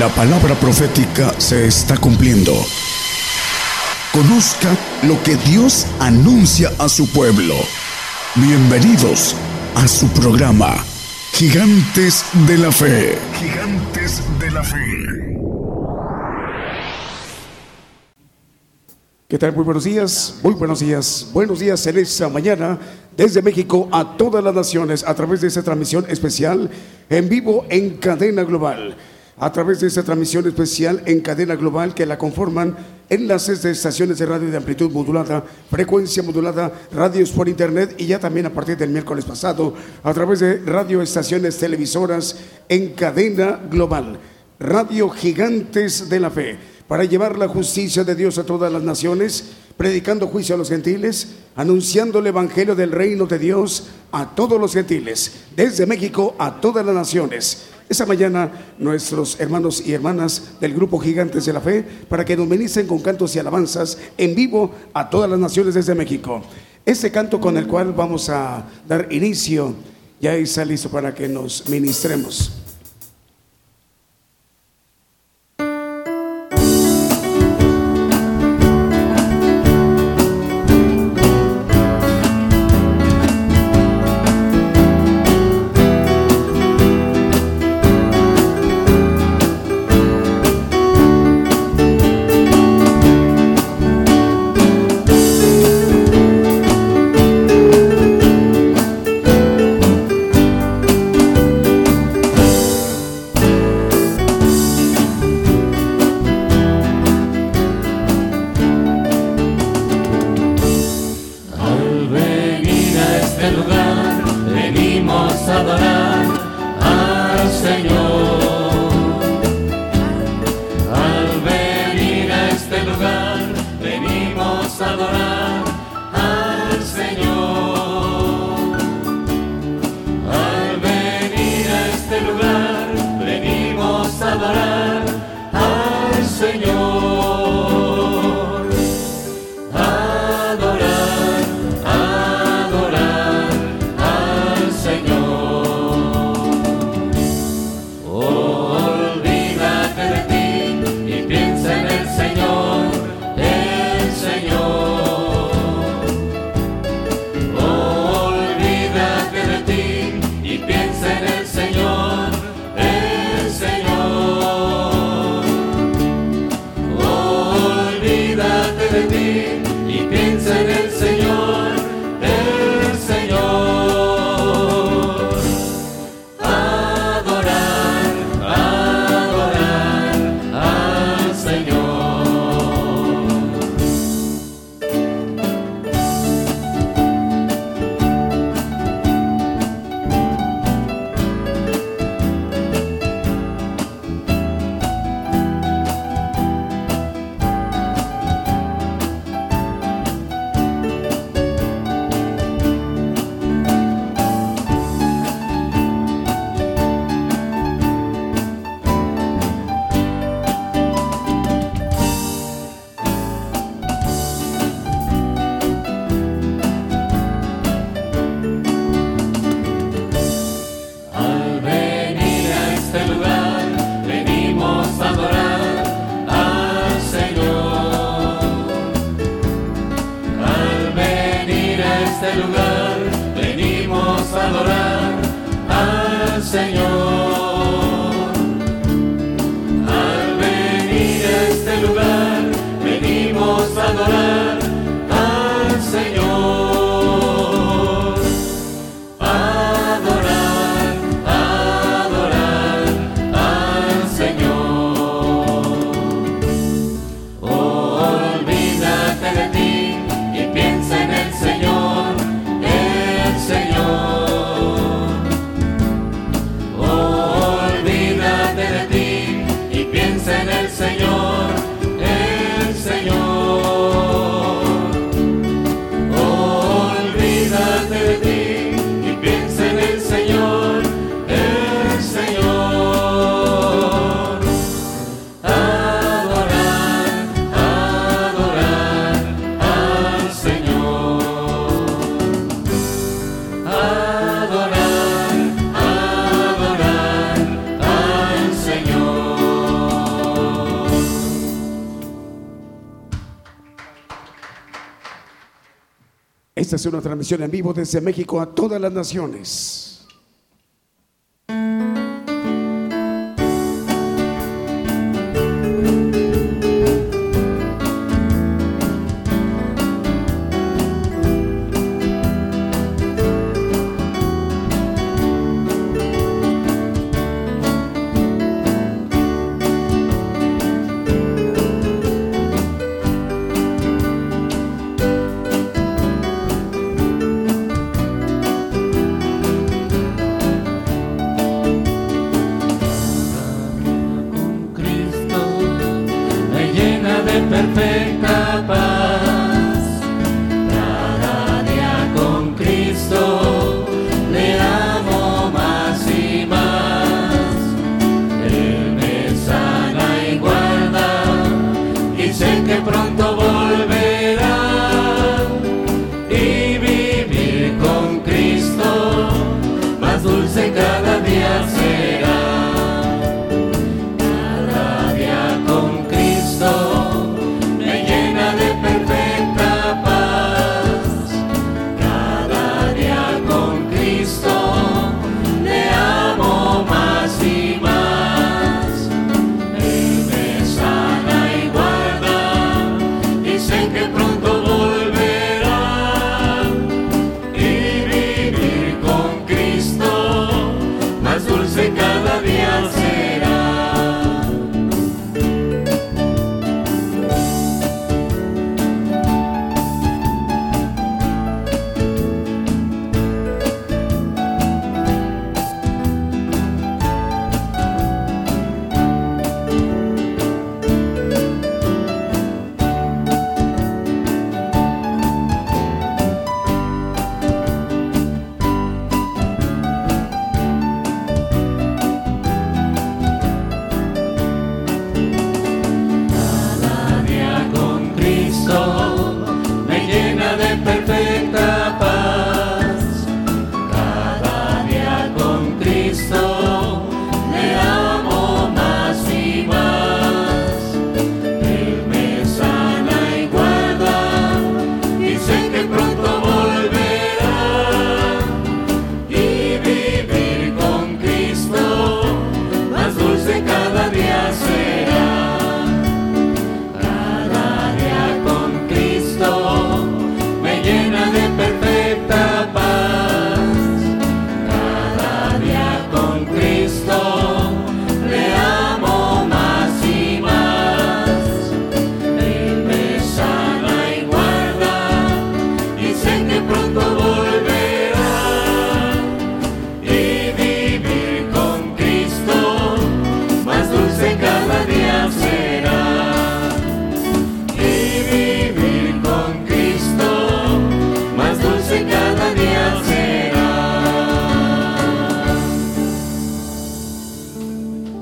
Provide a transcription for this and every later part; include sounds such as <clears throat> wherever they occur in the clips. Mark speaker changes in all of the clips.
Speaker 1: La palabra profética se está cumpliendo. Conozca lo que Dios anuncia a su pueblo. Bienvenidos a su programa, Gigantes de la Fe. Gigantes de la Fe.
Speaker 2: ¿Qué tal? Muy buenos días, muy buenos días, buenos días en esta mañana desde México a todas las naciones a través de esta transmisión especial en vivo en cadena global. A través de esta transmisión especial en cadena global que la conforman enlaces de estaciones de radio de amplitud modulada, frecuencia modulada, radios por internet y ya también a partir del miércoles pasado a través de radioestaciones televisoras en cadena global. Radio Gigantes de la Fe para llevar la justicia de Dios a todas las naciones, predicando juicio a los gentiles, anunciando el Evangelio del reino de Dios a todos los gentiles, desde México a todas las naciones. Esta mañana nuestros hermanos y hermanas del grupo Gigantes de la Fe para que nos ministren con cantos y alabanzas en vivo a todas las naciones desde México. Este canto con el cual vamos a dar inicio ya está listo para que nos ministremos.
Speaker 3: En
Speaker 2: vivo desde México a todas las naciones.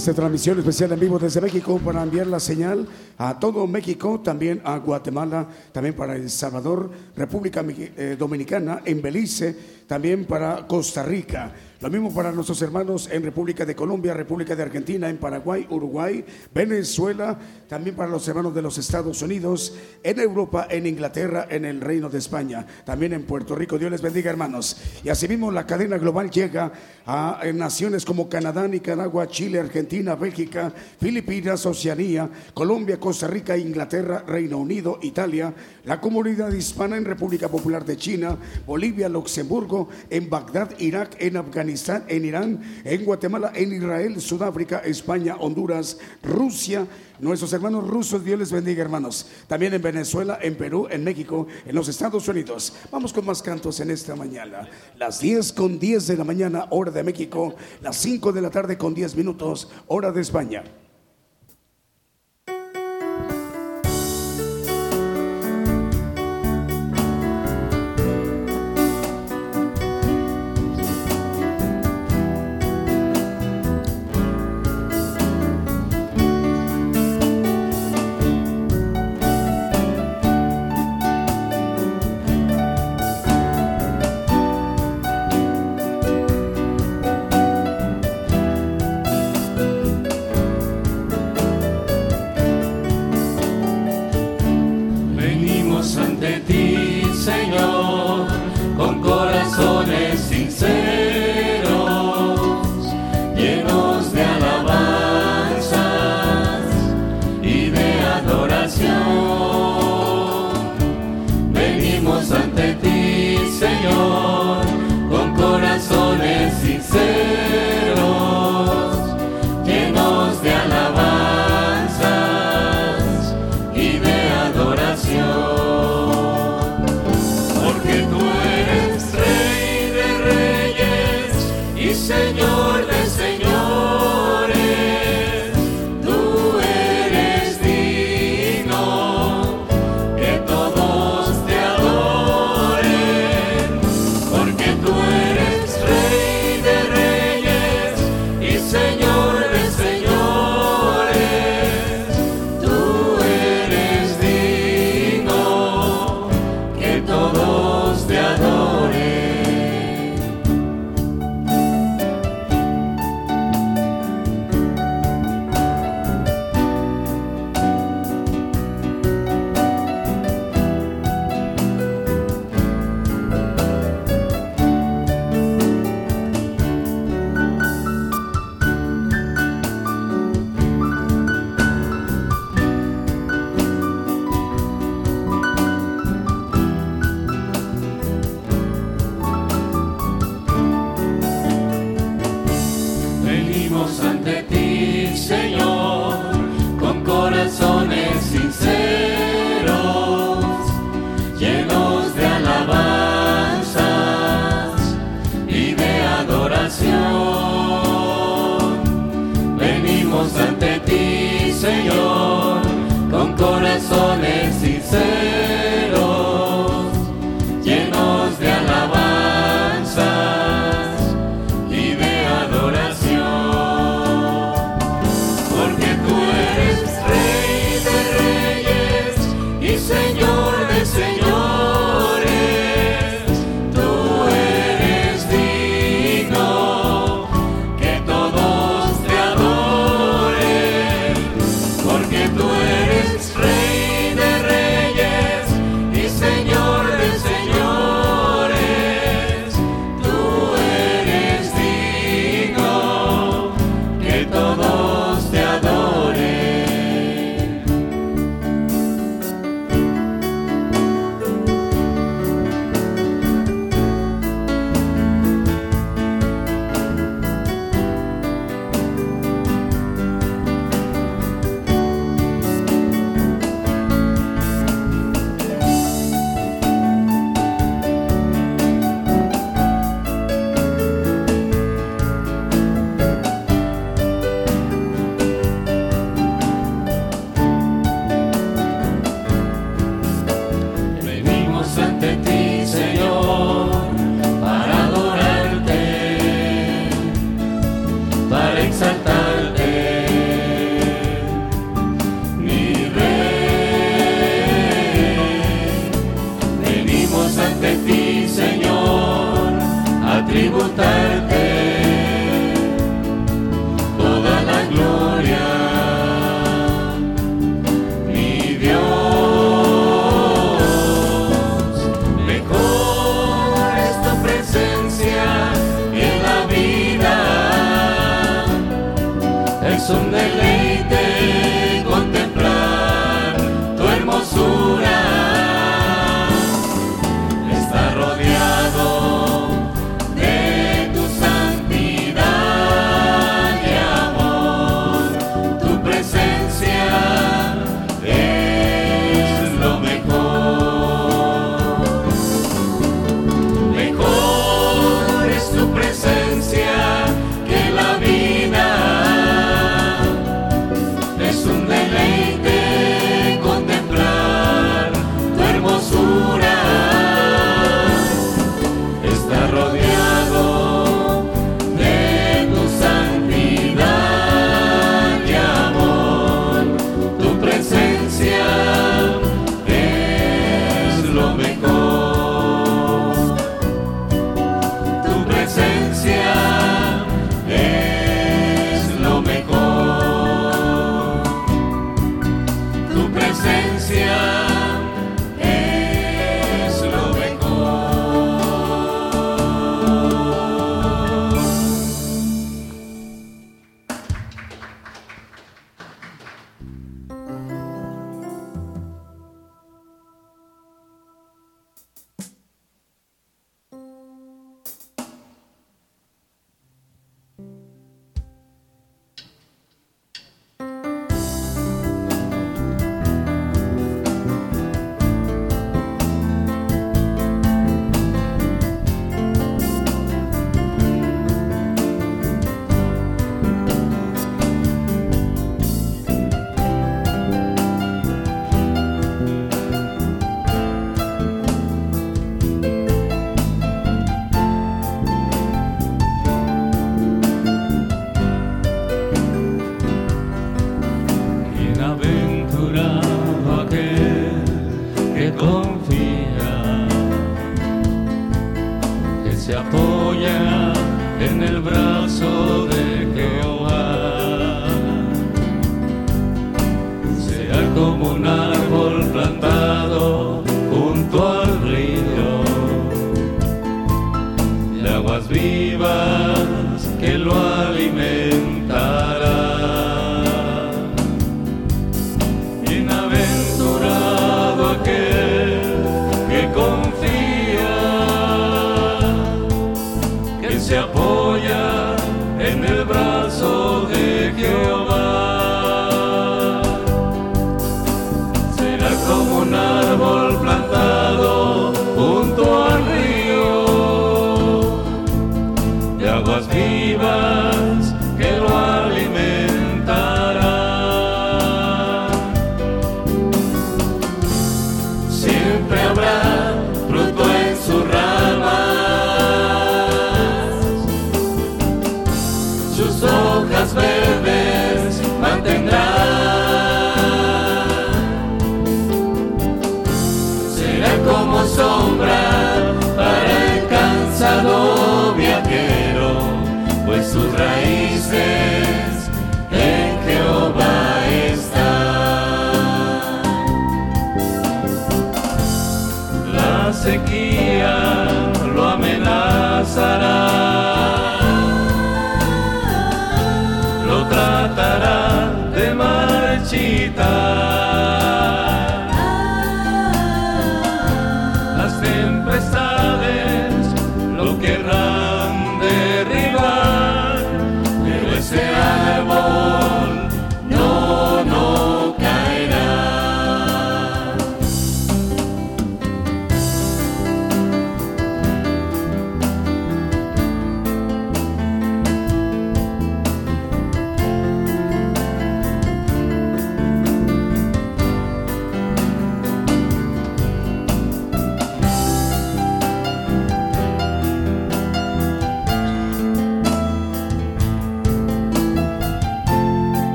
Speaker 2: Esta transmisión especial en vivo desde México para enviar la señal a todo México, también a Guatemala, también para El Salvador, República eh, Dominicana, en Belice, también para Costa Rica. Lo mismo para nuestros hermanos en República de Colombia, República de Argentina, en Paraguay, Uruguay, Venezuela, también para los hermanos de los Estados Unidos, en Europa, en Inglaterra, en el Reino de España, también en Puerto Rico. Dios les bendiga, hermanos. Y asimismo la cadena global llega a naciones como Canadá, Nicaragua, Chile, Argentina, Bélgica, Filipinas, Oceanía, Colombia, Costa Rica, Inglaterra, Reino Unido, Italia, la comunidad hispana en República Popular de China, Bolivia, Luxemburgo, en Bagdad, Irak, en En Irán, en Guatemala, en Israel, Sudáfrica, España, Honduras, Rusia, nuestros hermanos rusos, Dios les bendiga, hermanos. También en Venezuela, en Perú, en México, en los Estados Unidos. Vamos con más cantos en esta mañana. Las 10 con 10 de la mañana, hora de México, las 5 de la tarde con 10 minutos, hora de España.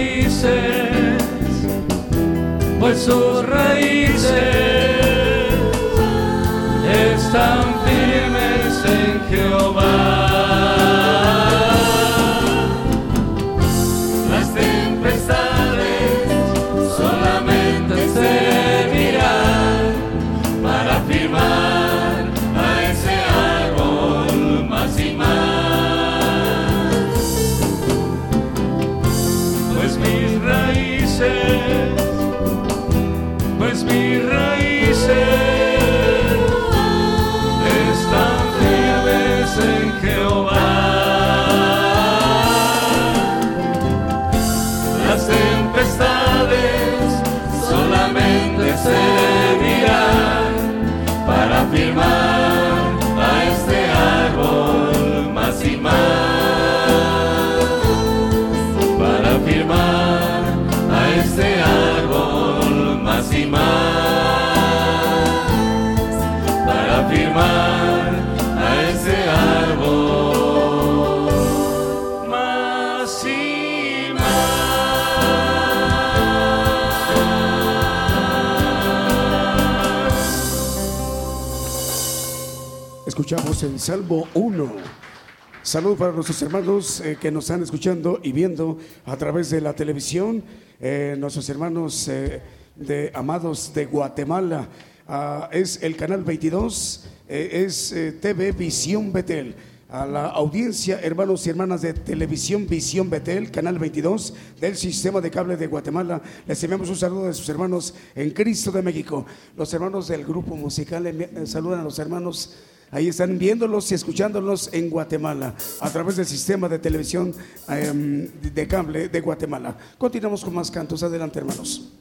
Speaker 2: Raíces, pues sus raíces
Speaker 1: Escuchamos el Salmo 1. Saludos para nuestros hermanos eh, que nos están escuchando y viendo a través de la televisión, eh, nuestros hermanos eh, de amados de Guatemala. Ah, es el canal 22, eh, es TV Visión Betel. A la audiencia, hermanos y hermanas de Televisión Visión Betel, canal 22 del sistema de cable de Guatemala, les enviamos un saludo de sus hermanos en Cristo de México. Los hermanos del grupo musical saludan a los hermanos Ahí están viéndolos y escuchándolos en Guatemala a través del sistema de televisión em, de cable de Guatemala. Continuamos con más cantos. Adelante, hermanos.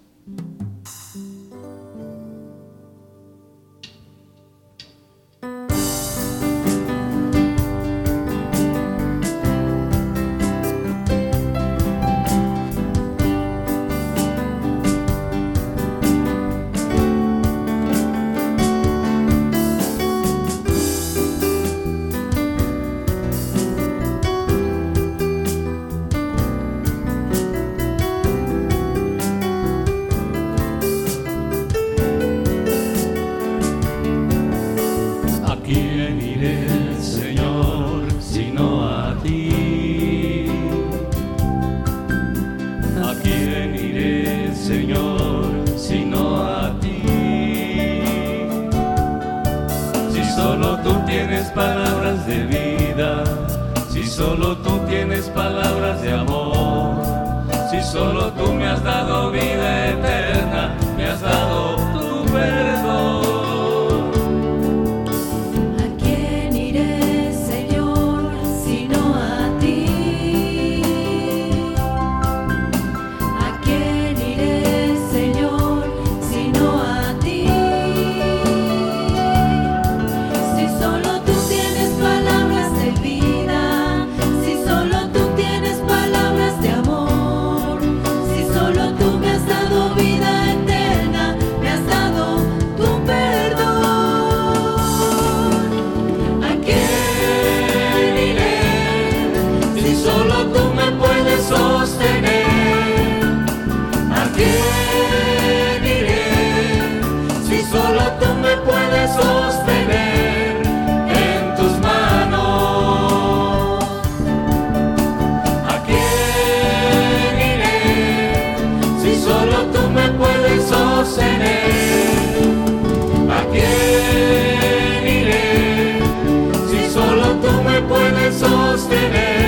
Speaker 2: Amen.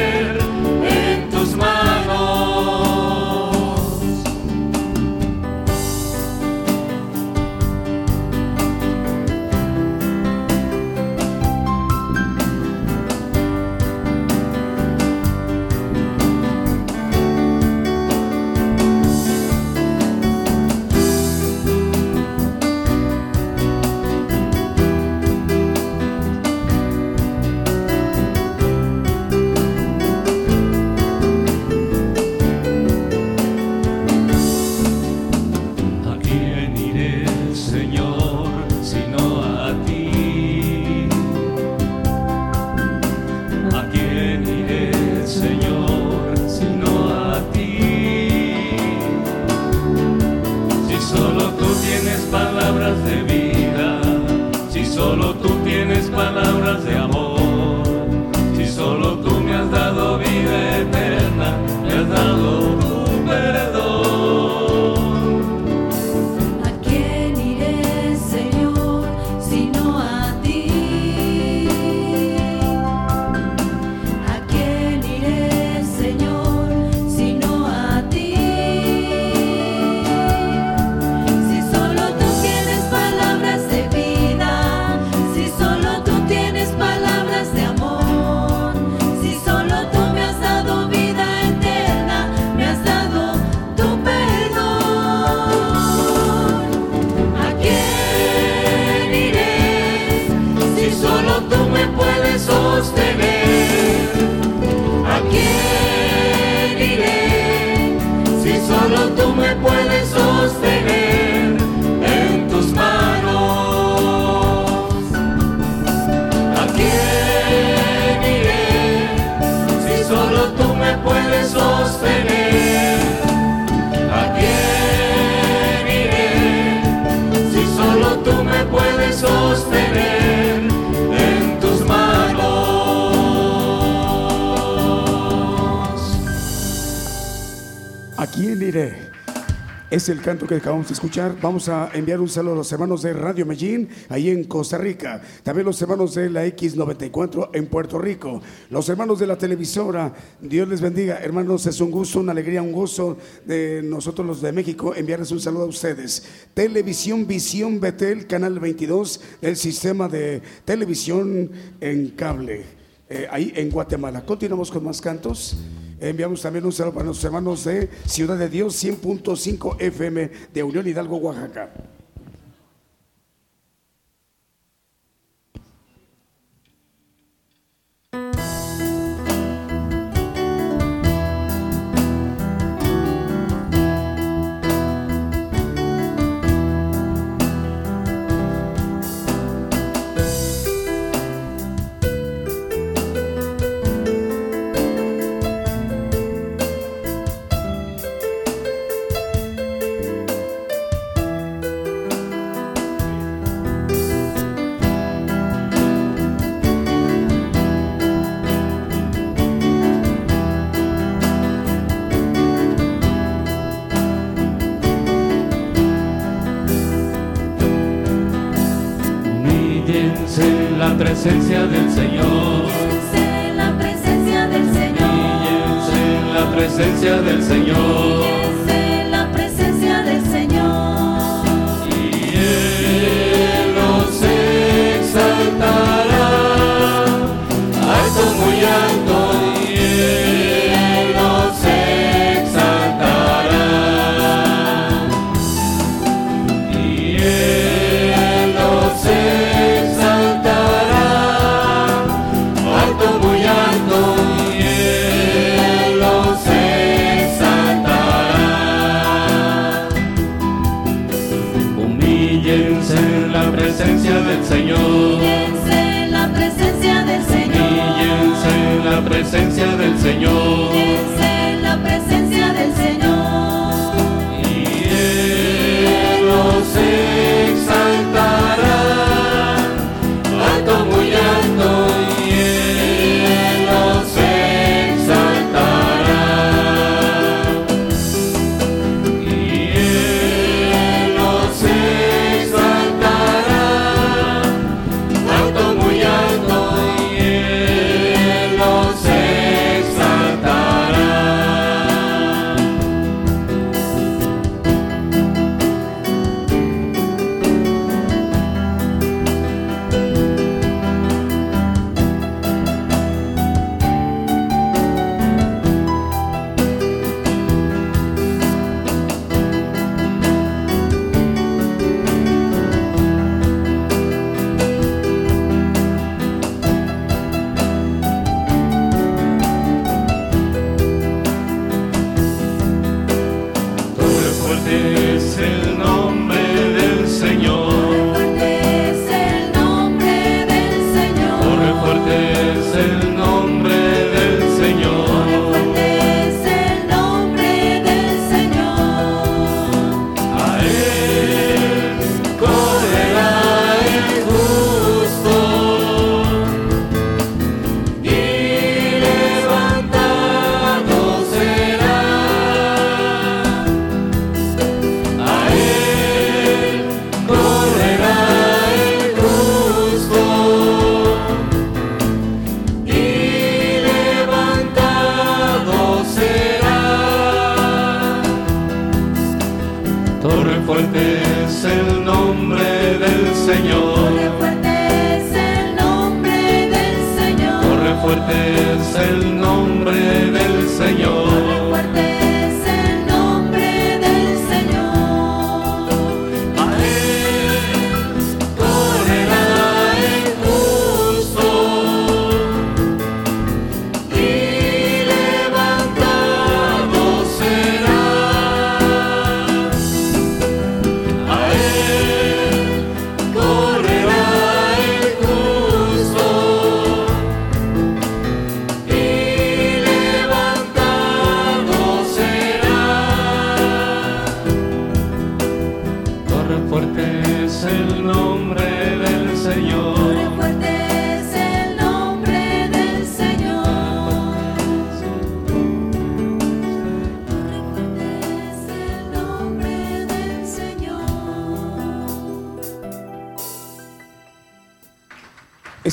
Speaker 2: es el canto que acabamos de escuchar. Vamos a enviar un saludo a los hermanos de Radio Medellín, ahí en Costa Rica. También los hermanos de la X94 en Puerto Rico. Los hermanos de la televisora, Dios les bendiga. Hermanos, es un gusto, una alegría, un gozo de nosotros los de México enviarles un saludo a ustedes. Televisión Visión Betel, Canal 22, el sistema de televisión en cable, eh, ahí en Guatemala. Continuamos con más cantos. Enviamos también un saludo para nuestros hermanos de Ciudad de Dios 100.5 FM de Unión Hidalgo, Oaxaca.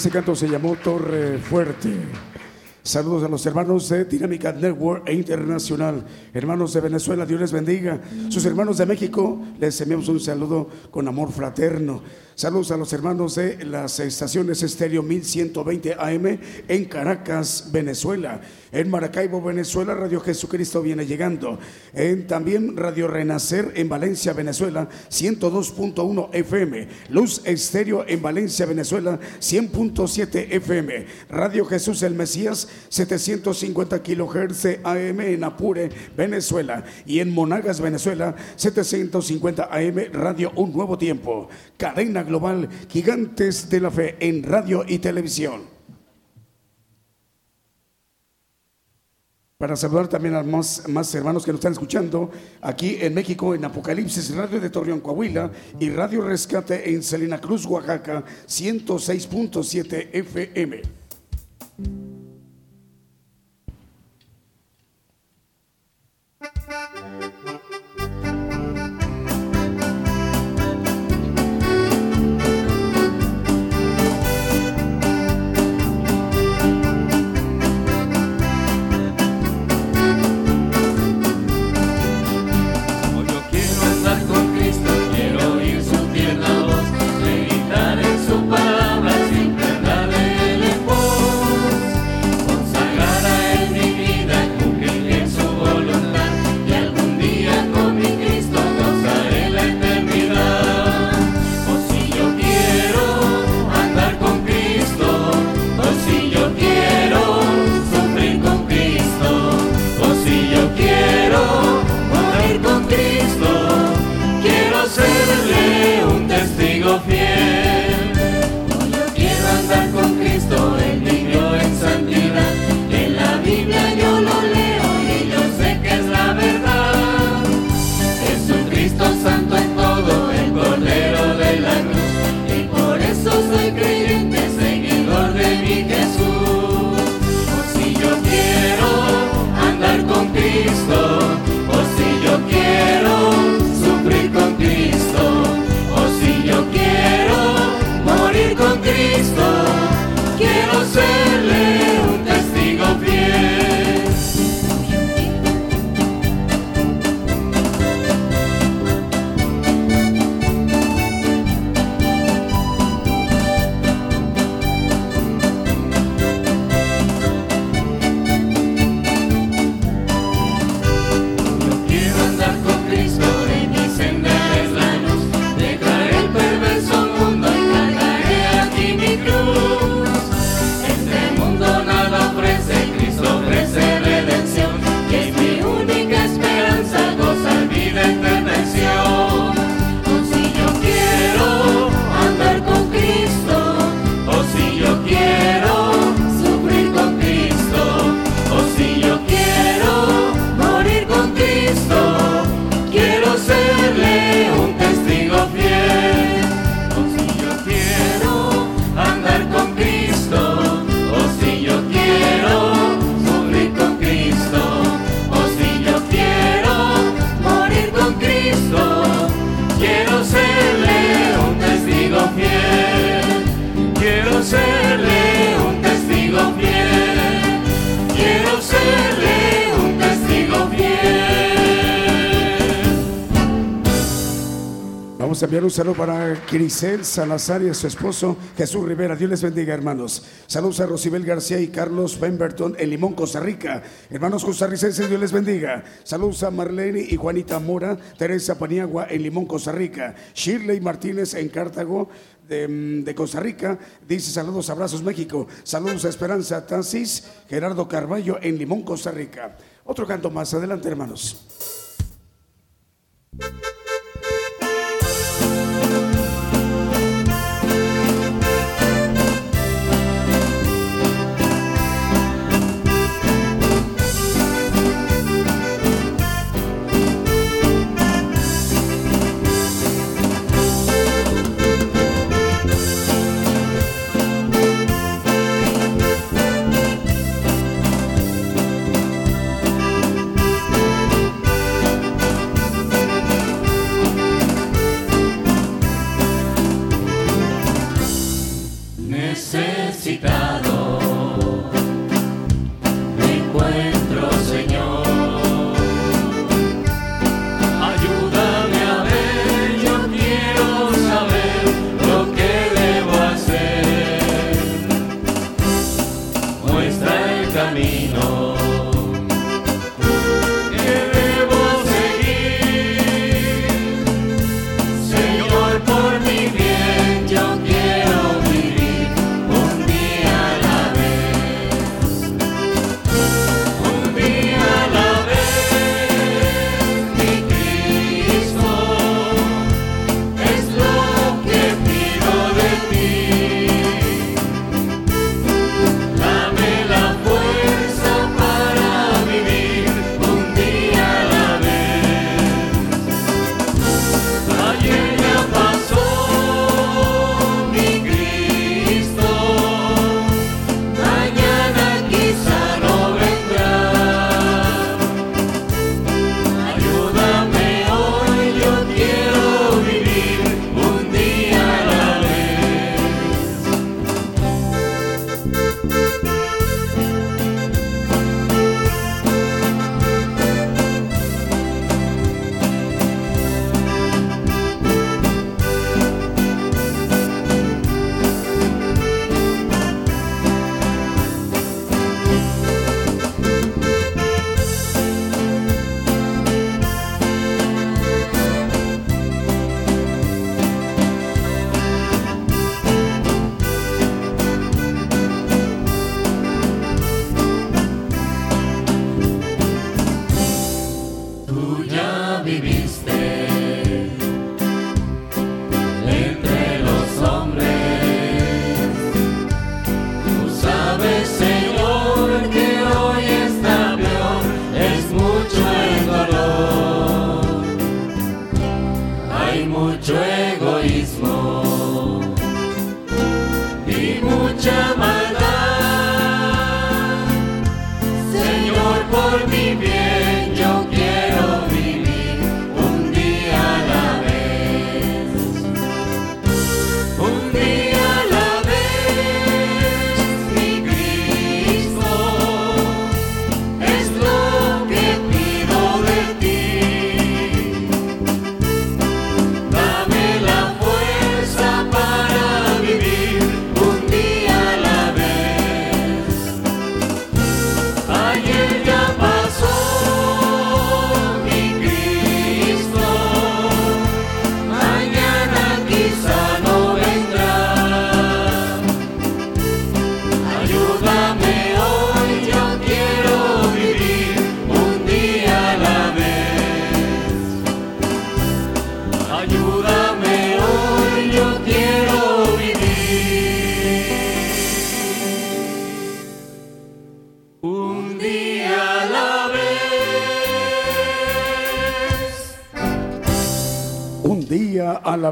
Speaker 1: Ese canto se llamó Torre Fuerte. Saludos a los hermanos de Dinámica Network e Internacional, hermanos de Venezuela, Dios les bendiga. Sus hermanos de México, les enviamos un saludo con amor fraterno. Saludos a los hermanos de las estaciones estéreo 1120 AM en Caracas, Venezuela. En Maracaibo, Venezuela, Radio Jesucristo viene llegando. En también Radio Renacer en Valencia, Venezuela, 102.1 FM. Luz Estéreo en Valencia, Venezuela, 100.7 FM. Radio Jesús el Mesías, 750 kilohertz AM en Apure, Venezuela. Y en Monagas, Venezuela, 750 AM, Radio Un Nuevo Tiempo. Cadena global, gigantes de la fe en radio y televisión. Para saludar también a más, más hermanos que nos están escuchando aquí en México, en Apocalipsis Radio de Torreón, Coahuila y Radio Rescate en Salina Cruz, Oaxaca, 106.7 FM.
Speaker 2: Saludo para Crisel Salazar y a su esposo Jesús Rivera. Dios les bendiga, hermanos. Saludos a Rosibel García y Carlos Pemberton en Limón, Costa Rica. Hermanos costarricenses, Dios les bendiga. Saludos a Marlene y Juanita Mora, Teresa Paniagua en Limón, Costa Rica. Shirley Martínez en Cartago, de, de, Costa Rica. Dice saludos, abrazos México. Saludos a Esperanza Tansis, Gerardo Carballo en Limón, Costa Rica. Otro canto más adelante, hermanos.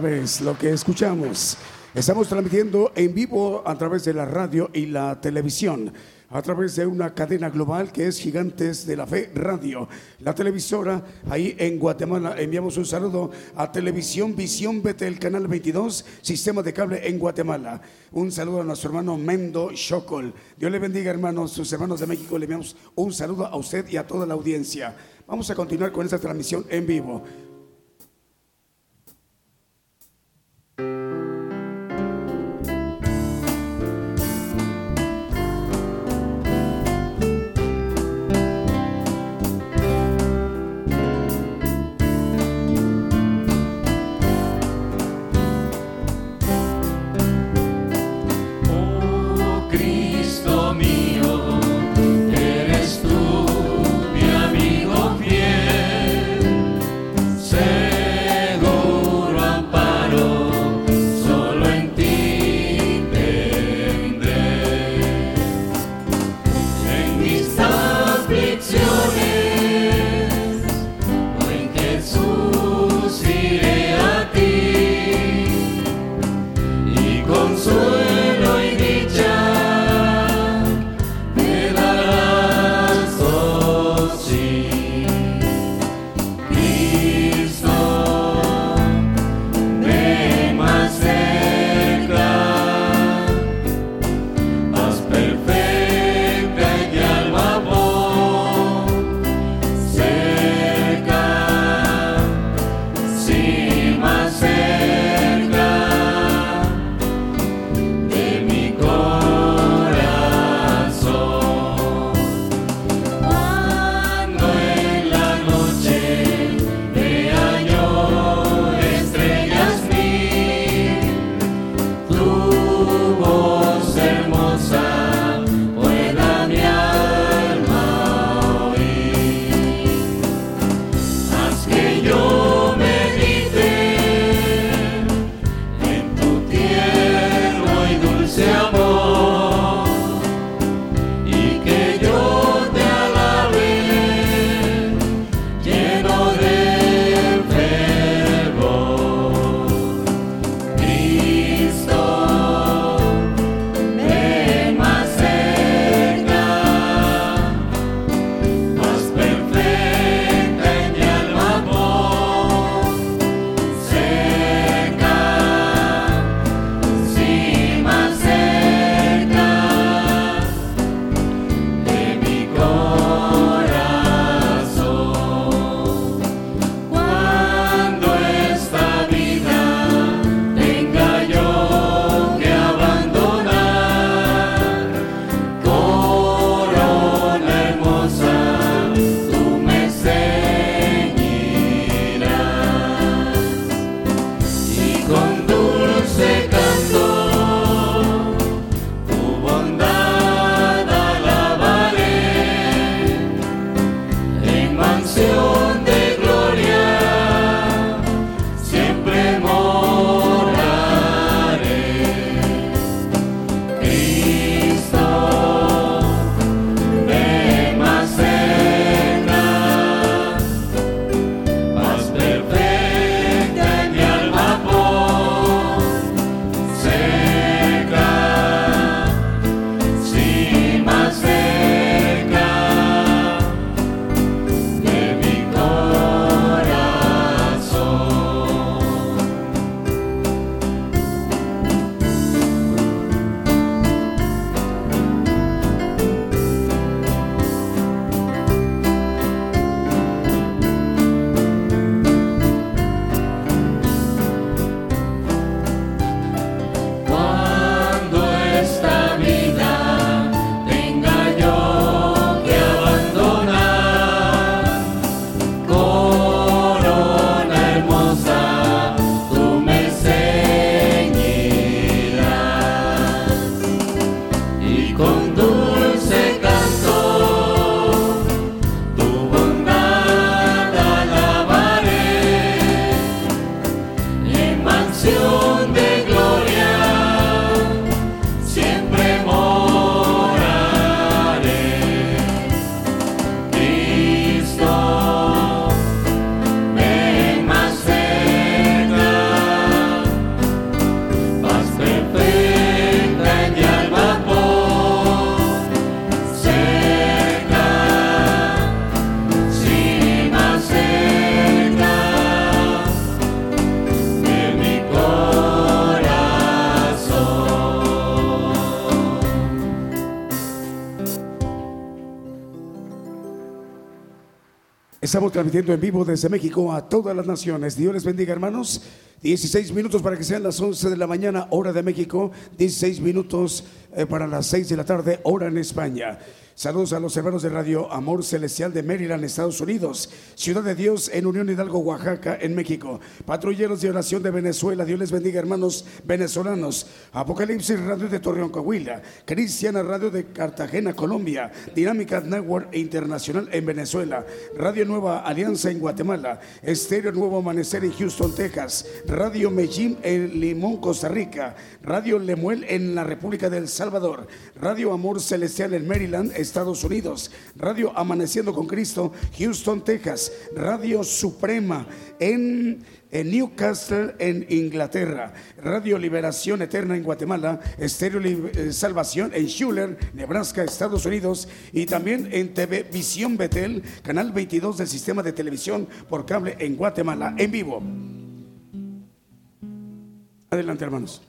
Speaker 2: Lo que escuchamos. Estamos transmitiendo en vivo a través de la radio y la televisión, a través de una cadena global que es Gigantes de la Fe Radio. La televisora ahí en Guatemala. Enviamos un saludo a Televisión Visión Betel, canal 22, sistema de cable en Guatemala. Un saludo a nuestro hermano Mendo Chocol. Dios le bendiga, hermanos, sus hermanos de México. Le enviamos un saludo a usted y a toda la audiencia. Vamos a continuar con esta transmisión en vivo.
Speaker 1: Estamos transmitiendo en vivo desde México a todas las naciones. Dios les bendiga, hermanos. 16 minutos para que sean las 11 de la mañana, hora de México. 16 minutos eh, para las 6 de la tarde, hora en España. Saludos a los hermanos de Radio Amor Celestial de Maryland, Estados Unidos. Ciudad de Dios en Unión Hidalgo, Oaxaca, en México. Patrulleros de oración de Venezuela. Dios les bendiga, hermanos venezolanos. Apocalipsis Radio de Torreón, Coahuila. Cristiana Radio de Cartagena, Colombia. Dinámica Network Internacional en Venezuela. Radio Nueva Alianza en Guatemala. Estéreo Nuevo Amanecer en Houston, Texas. Radio Medellín en Limón, Costa Rica. Radio Lemuel en la República del Salvador. Radio Amor Celestial en Maryland, Estados Unidos. Radio Amaneciendo con Cristo, Houston, Texas. Radio Suprema en, Newcastle, en Inglaterra. Radio Liberación Eterna en Guatemala. Estéreo eh, Salvación en Schuller, Nebraska, Estados Unidos. Y también en TV Visión Betel, canal 22 del sistema de televisión por cable en Guatemala, en vivo. Adelante, hermanos.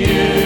Speaker 2: Jamás hay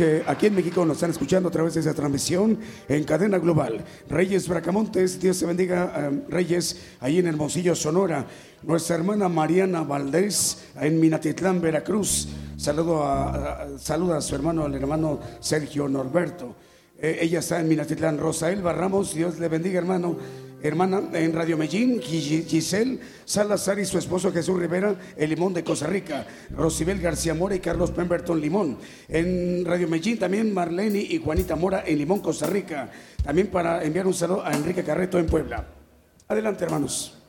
Speaker 2: que aquí en México nos están escuchando a través de esa transmisión en cadena global. Reyes Bracamontes, Dios te bendiga, eh, Reyes, ahí en Hermosillo, Sonora. Nuestra hermana Mariana Valdés en Minatitlán, Veracruz. Saludo a, saluda a su hermano, al hermano Sergio Norberto. Eh, ella está en Minatitlán. Rosaelba Ramos, Dios le bendiga, hermano. Hermana en Radio Medellín, Gis- Giselle Salazar y su esposo Jesús Rivera, el Limón de Costa Rica. Rosibel García Mora y Carlos Pemberton Limón. En Radio Medellín también Marlene y Juanita Mora en Limón, Costa Rica. También para enviar un saludo a Enrique Carreto en Puebla. Adelante, hermanos.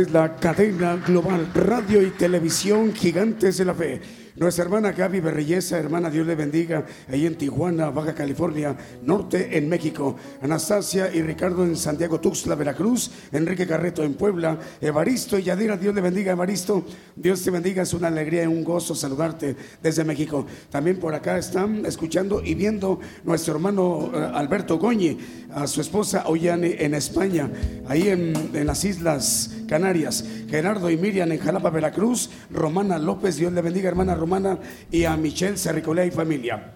Speaker 2: Es la cadena global, radio y televisión Gigantes de la Fe. Nuestra hermana Gaby Berreyesa, hermana Dios le bendiga, ahí en Tijuana, Baja California, Norte en México. Anastasia y Ricardo en Santiago Tuxtla, Veracruz. Enrique Carreto en Puebla. Evaristo y Yadira, Dios le bendiga, Evaristo. Dios te bendiga, es una alegría y un gozo saludarte desde México. También por acá están escuchando y viendo nuestro hermano eh, Alberto Goñi, a su esposa Ollane en España, ahí en las Islas Canarias. Gerardo y Miriam en Jalapa, Veracruz. Romana López, Dios le bendiga, hermana Romana. Y a Michelle Cerricolea y familia.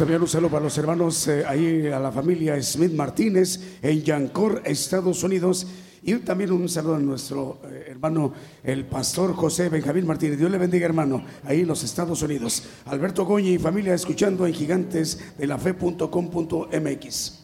Speaker 2: Enviar un saludo para los hermanos eh, ahí a la familia Smith Martínez en Yancor, Estados Unidos. Y también un saludo a nuestro eh, hermano, el pastor José Benjamín Martínez. Dios le bendiga, hermano, ahí en los Estados Unidos. Alberto Goñi y familia escuchando en
Speaker 3: Gigantes de la
Speaker 2: gigantesdelafe.com.mx.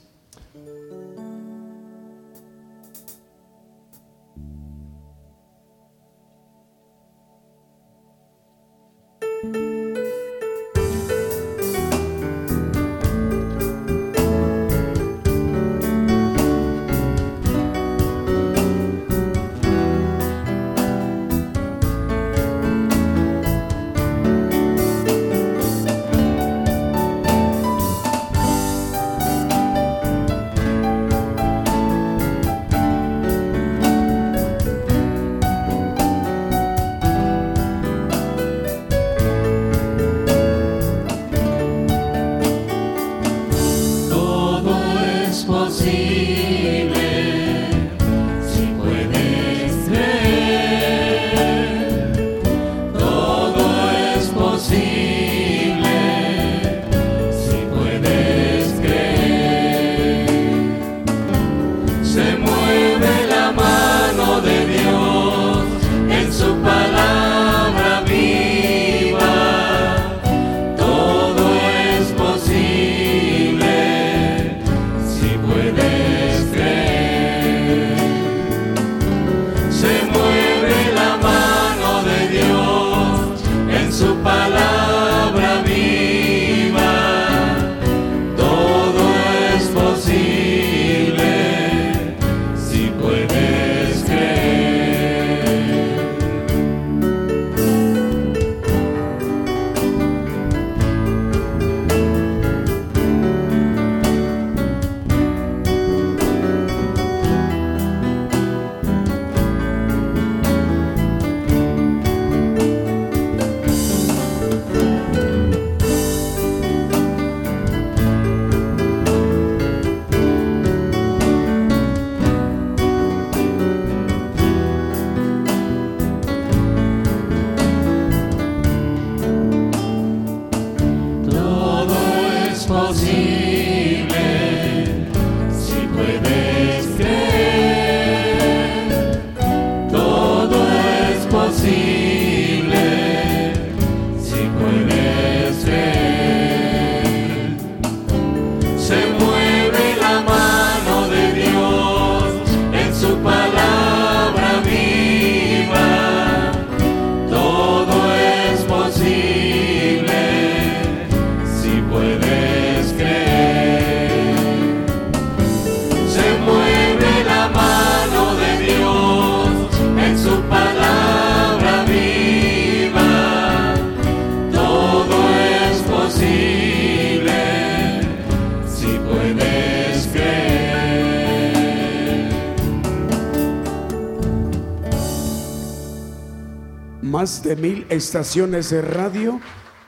Speaker 2: estaciones de radio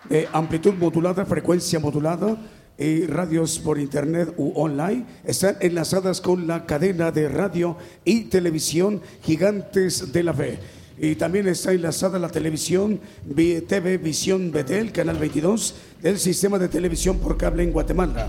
Speaker 2: de amplitud modulada, frecuencia modulada
Speaker 1: y radios por internet u online están enlazadas con la cadena de radio y televisión Gigantes de la Fe. Y también está enlazada la televisión TV Visión Betel, Canal 22, del sistema de televisión por cable en Guatemala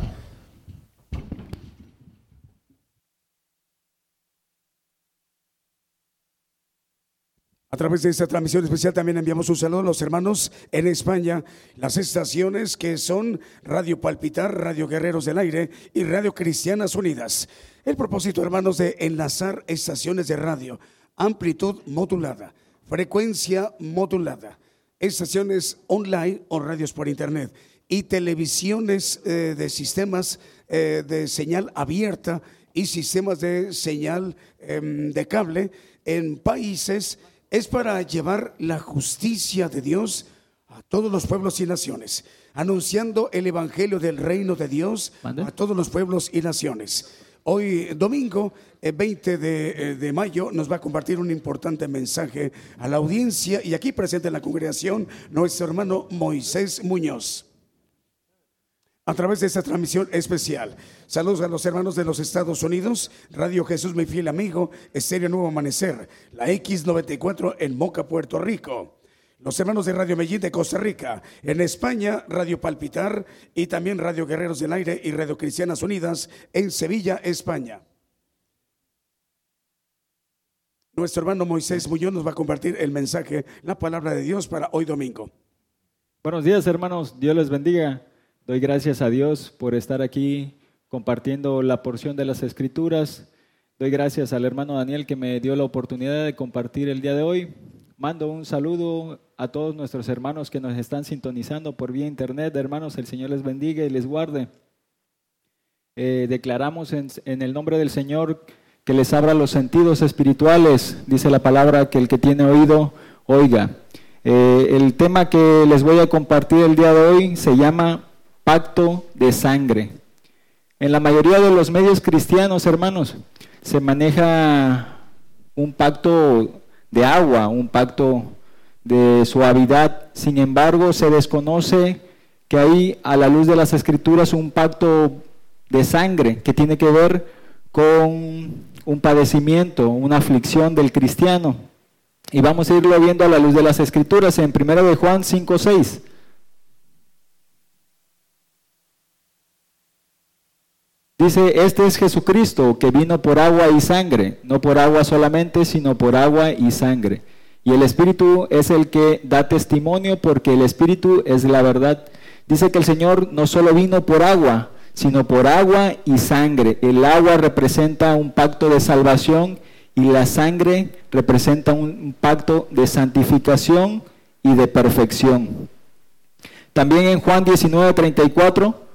Speaker 1: través de esta transmisión especial también enviamos un saludo a los hermanos en España, las estaciones que son Radio Palpitar, Radio Guerreros del Aire y Radio Cristianas Unidas. El propósito, hermanos, de enlazar estaciones de radio, amplitud modulada, frecuencia modulada, estaciones online o radios por internet y televisiones eh, de sistemas eh, de señal abierta y sistemas de señal em, de cable en países es para llevar la justicia de Dios a todos los pueblos y naciones, anunciando el evangelio del reino de Dios
Speaker 4: ¿Mande?
Speaker 1: a todos los pueblos y naciones. Hoy, domingo eh, 20 de, eh, de mayo, nos va a compartir un importante mensaje a la audiencia y aquí presente en la congregación nuestro hermano Moisés Muñoz a través de esta transmisión especial. Saludos a los hermanos de los Estados Unidos, Radio Jesús, mi fiel amigo, Estéreo Nuevo Amanecer, la X94 en Moca, Puerto Rico. Los hermanos de Radio Medellín de Costa Rica, en España, Radio Palpitar y también Radio Guerreros del Aire y Radio Cristianas Unidas en Sevilla, España. Nuestro hermano Moisés Muñoz nos va a compartir el mensaje, la palabra de Dios para hoy domingo.
Speaker 4: Buenos días, hermanos. Dios les bendiga. Doy gracias a Dios por estar aquí compartiendo la porción de las Escrituras. Doy gracias al hermano Daniel que me dio la oportunidad de compartir el día de hoy. Mando un saludo a todos nuestros hermanos que nos están sintonizando por vía internet. Hermanos, el Señor les bendiga y les guarde. Eh, declaramos en, en el nombre del Señor que les abra los sentidos espirituales. Dice la palabra que el que tiene oído, oiga. Eh, el tema que les voy a compartir el día de hoy se llama pacto de sangre. En la mayoría de los medios cristianos, hermanos, se maneja un pacto de agua, un pacto de suavidad. Sin embargo, se desconoce que hay a la luz de las escrituras un pacto de sangre que tiene que ver con un padecimiento, una aflicción del cristiano. Y vamos a irlo viendo a la luz de las escrituras en 1 de Juan 5:6. Dice, este es Jesucristo que vino por agua y sangre, no por agua solamente, sino por agua y sangre. Y el Espíritu es el que da testimonio porque el Espíritu es la verdad. Dice que el Señor no solo vino por agua, sino por agua y sangre. El agua representa un pacto de salvación y la sangre representa un pacto de santificación y de perfección. También en Juan 19, 34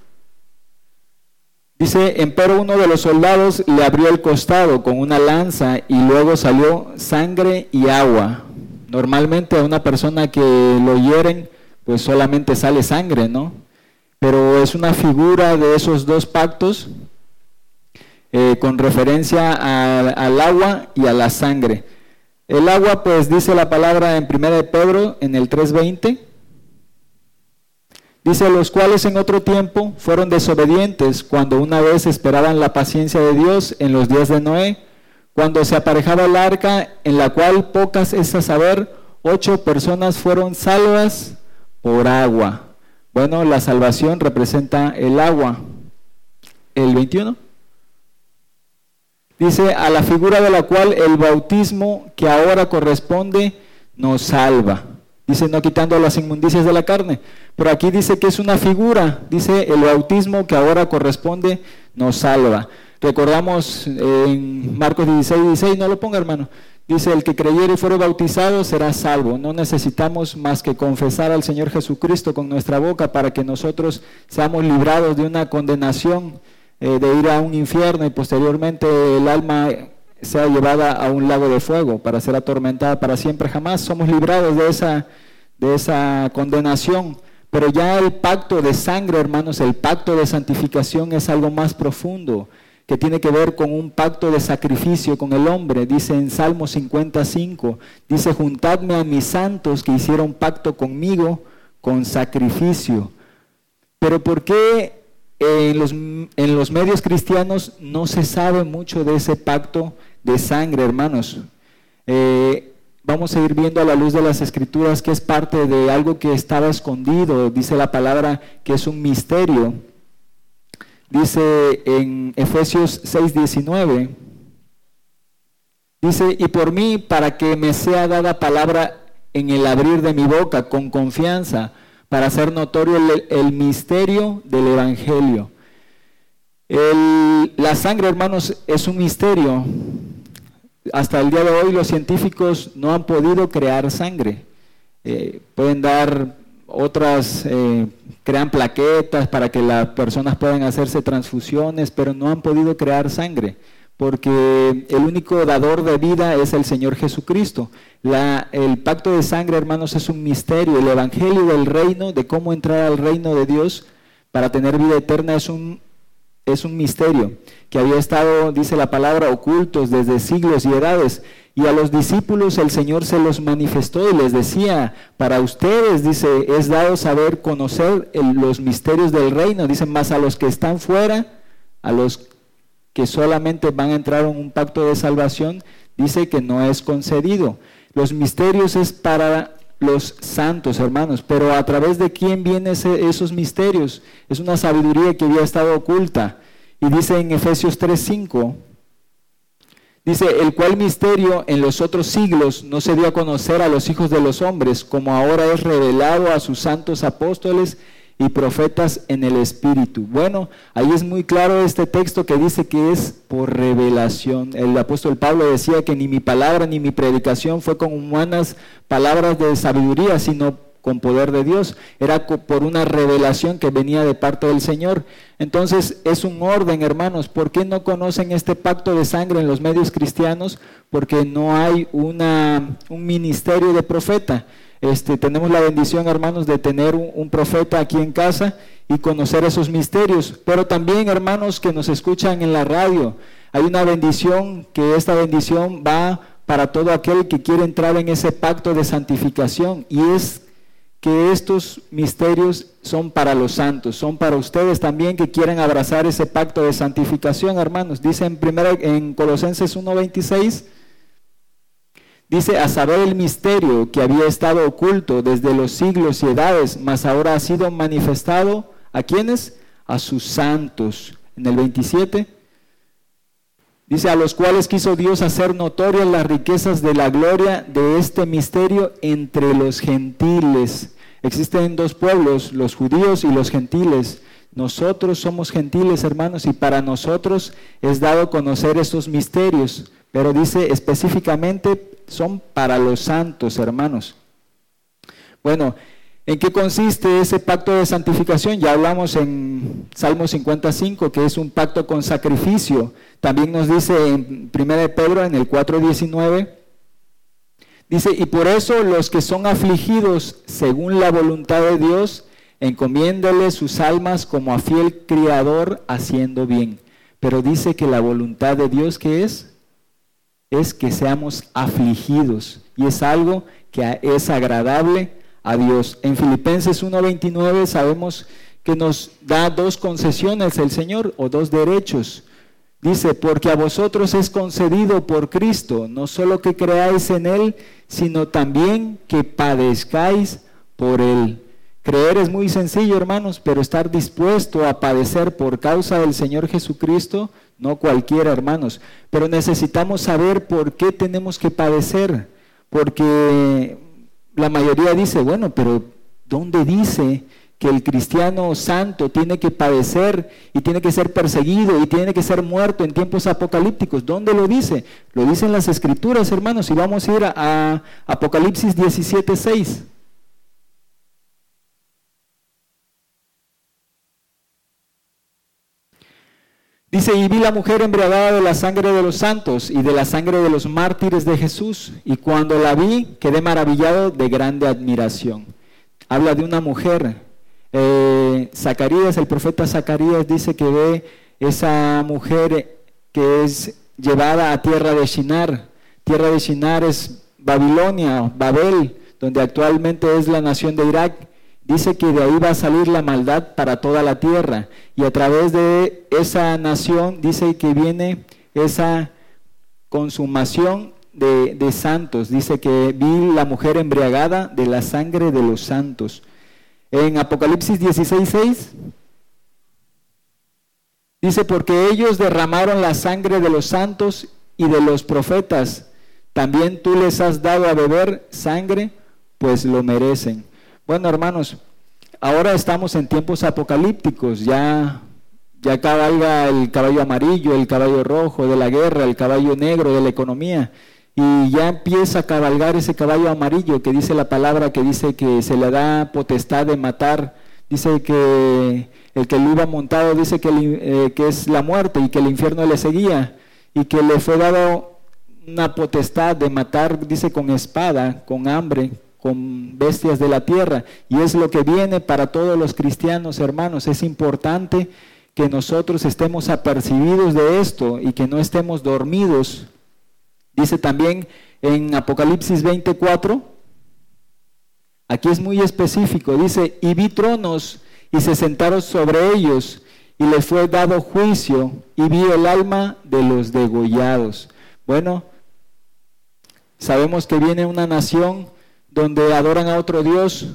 Speaker 4: dice, empero uno de los soldados le abrió el costado con una lanza y luego salió sangre y agua. Normalmente a una persona que lo hieren, pues solamente sale sangre, ¿no? Pero es una figura de esos dos pactos eh, con referencia al agua y a la sangre. El agua, pues dice la palabra en 1 de Pedro, en el 3.20, dice, los cuales en otro tiempo fueron desobedientes cuando una vez esperaban la paciencia de Dios en los días de Noé, cuando se aparejaba el arca, en la cual pocas es a saber, ocho personas fueron salvas por agua. Bueno, la salvación representa el agua. El 21. Dice, a la figura de la cual el bautismo que ahora corresponde nos salva. Dice, no quitando las inmundicias de la carne. Pero aquí dice que es una figura. Dice, el bautismo que ahora corresponde nos salva. Recordamos en Marcos 16, 16, no lo ponga hermano. Dice, el que creyere y fuere bautizado será salvo. No necesitamos más que confesar al Señor Jesucristo con nuestra boca para que nosotros seamos librados de una condenación eh, de ir a un infierno y posteriormente el alma sea llevada a un lago de fuego para ser atormentada para siempre. Jamás somos librados de esa, de esa condenación. Pero ya el pacto de sangre, hermanos, el pacto de santificación es algo más profundo, que tiene que ver con un pacto de sacrificio con el hombre. Dice en Salmo 55, dice, juntadme a mis santos que hicieron pacto conmigo con sacrificio. Pero ¿por qué en los, en los medios cristianos no se sabe mucho de ese pacto de sangre, hermanos. Eh, vamos a ir viendo a la luz de las escrituras que es parte de algo que estaba escondido, dice la palabra que es un misterio. Dice en Efesios 6:19, dice, y por mí, para que me sea dada palabra en el abrir de mi boca con confianza, para hacer notorio el, misterio del Evangelio. El- la sangre, hermanos, es un misterio. Hasta el día de hoy los científicos no han podido crear sangre. Eh, pueden dar otras, eh, crean plaquetas para que las personas puedan hacerse transfusiones, pero no han podido crear sangre, porque el único dador de vida es el Señor Jesucristo. El pacto de sangre, hermanos, es un misterio. El Evangelio del reino, de cómo entrar al reino de Dios para tener vida eterna, es un es un misterio que había estado, dice la palabra, ocultos desde siglos y edades. Y a los discípulos el Señor se los manifestó y les decía, para ustedes, dice, es dado saber, conocer los misterios del reino. Dice, más a los que están fuera, a los que solamente van a entrar en un pacto de salvación, dice que no es concedido. Los misterios es para los santos, hermanos, pero a través de quién vienen esos misterios. Es una sabiduría que había estado oculta. Y dice en Efesios 3:5, dice, el cual misterio en los otros siglos no se dio a conocer a los hijos de los hombres, como ahora es revelado a sus santos apóstoles y profetas en el Espíritu. Bueno, ahí es muy claro este texto que dice que es por revelación. El apóstol Pablo decía que ni mi palabra ni mi predicación fue con humanas palabras de sabiduría, sino con poder de Dios. Era por una revelación que venía de parte del Señor. Entonces es un orden, hermanos. ¿Por qué no conocen este pacto de sangre en los medios cristianos? Porque no hay una, un ministerio de profeta. Este, tenemos la bendición, hermanos, de tener un, profeta aquí en casa y conocer esos misterios. Pero también, hermanos, que nos escuchan en la radio, hay una bendición que esta bendición va para todo aquel que quiere entrar en ese pacto de santificación y es que estos misterios son para los santos, son para ustedes también que quieren abrazar ese pacto de santificación, hermanos. Dice en, primera, en Colosenses 1.26, dice, a saber el misterio que había estado oculto desde los siglos y edades, mas ahora ha sido manifestado a quienes? A sus santos. En el 27, Dice, a los cuales quiso Dios hacer notorias las riquezas de la gloria de este misterio entre los gentiles. Existen dos pueblos, los judíos y los gentiles. Nosotros somos gentiles, hermanos, y para nosotros es dado conocer estos misterios. Pero dice específicamente, son para los santos, hermanos. Bueno, ¿en qué consiste ese pacto de santificación? Ya hablamos en Salmo 55, que es un pacto con sacrificio. También nos dice en 1 de Pedro, en el 4.19, dice, y por eso los que son afligidos según la voluntad de Dios, encomiéndale sus almas como a fiel criador haciendo bien. Pero dice que la voluntad de Dios, ¿qué es? Es que seamos afligidos y es algo que es agradable a Dios. En Filipenses 1:29 sabemos que nos da dos concesiones el Señor o dos derechos. Dice, porque a vosotros es concedido por Cristo, no solo que creáis en Él, sino también que padezcáis por Él. Creer es muy sencillo, hermanos, pero estar dispuesto a padecer por causa del Señor Jesucristo, no cualquiera, hermanos. Pero necesitamos saber por qué tenemos que padecer, porque la mayoría dice, bueno, pero ¿dónde dice que el cristiano santo tiene que padecer y tiene que ser perseguido y tiene que ser muerto en tiempos apocalípticos? ¿Dónde lo dice? Lo dicen las escrituras, hermanos, y vamos a ir a, a Apocalipsis 17, 6. Dice, y vi la mujer embriagada de la sangre de los santos y de la sangre de los mártires de Jesús, y cuando la vi quedé maravillado de grande admiración. Habla de una mujer. Eh, Zacarías, el profeta Zacarías dice que ve esa mujer que es llevada a tierra de Shinar. Tierra de Shinar es Babilonia, Babel, donde actualmente es la nación de Irak. Dice que de ahí va a salir la maldad para toda la tierra. Y a través de esa nación dice que viene esa consumación de, de santos. Dice que vi la mujer embriagada de la sangre de los santos. En Apocalipsis 16:6 dice, porque ellos derramaron la sangre de los santos y de los profetas, también tú les has dado a beber sangre, pues lo merecen. Bueno, hermanos, ahora estamos en tiempos apocalípticos, ya ya cabalga el caballo amarillo, el caballo rojo de la guerra, el caballo negro de la economía. Y ya empieza a cabalgar ese caballo amarillo que dice la palabra, que dice que se le da potestad de matar. Dice que el que lo iba montado dice que, eh, que es la muerte y que el infierno le seguía y que le fue dado una potestad de matar, dice, con espada, con hambre, con bestias de la tierra. Y es lo que viene para todos los cristianos, hermanos. Es importante que nosotros estemos apercibidos de esto y que no estemos dormidos Dice también en Apocalipsis 24, aquí es muy específico, dice, y vi tronos y se sentaron sobre ellos y les fue dado juicio y vi el alma de los degollados. Bueno, sabemos que viene una nación donde adoran a otro Dios,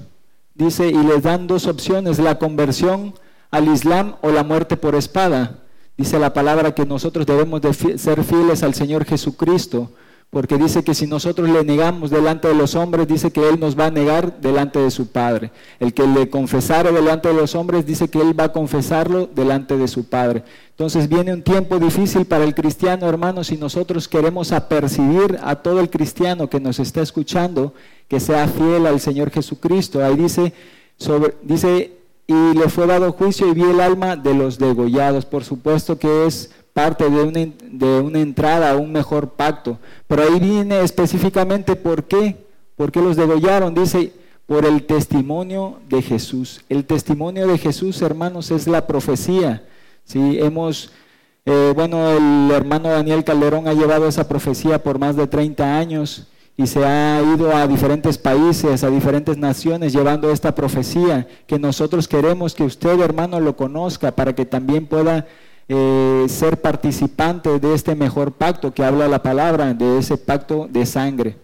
Speaker 4: dice, y les dan dos opciones, la conversión al Islam o la muerte por espada. Dice la palabra que nosotros debemos de ser fieles al Señor Jesucristo, porque dice que si nosotros le negamos delante de los hombres, dice que Él nos va a negar delante de su Padre. El que le confesare delante de los hombres, dice que Él va a confesarlo delante de su Padre. Entonces viene un tiempo difícil para el cristiano, hermanos, si nosotros queremos apercibir a todo el cristiano que nos está escuchando, que sea fiel al Señor Jesucristo. Ahí dice, sobre, dice y le fue dado juicio y vi el alma de los degollados. Por supuesto que es parte de una, de una entrada a un mejor pacto. Pero ahí viene específicamente por qué. ¿Por qué los degollaron? Dice, por el testimonio de Jesús. El testimonio de Jesús, hermanos, es la profecía. ¿sí? Hemos, eh, bueno, el hermano Daniel Calderón ha llevado esa profecía por más de 30 años y se ha ido a diferentes países, a diferentes naciones llevando esta profecía que nosotros queremos que usted, hermano, lo conozca para que también pueda eh, ser participante de este mejor pacto que habla la palabra, de ese pacto de sangre.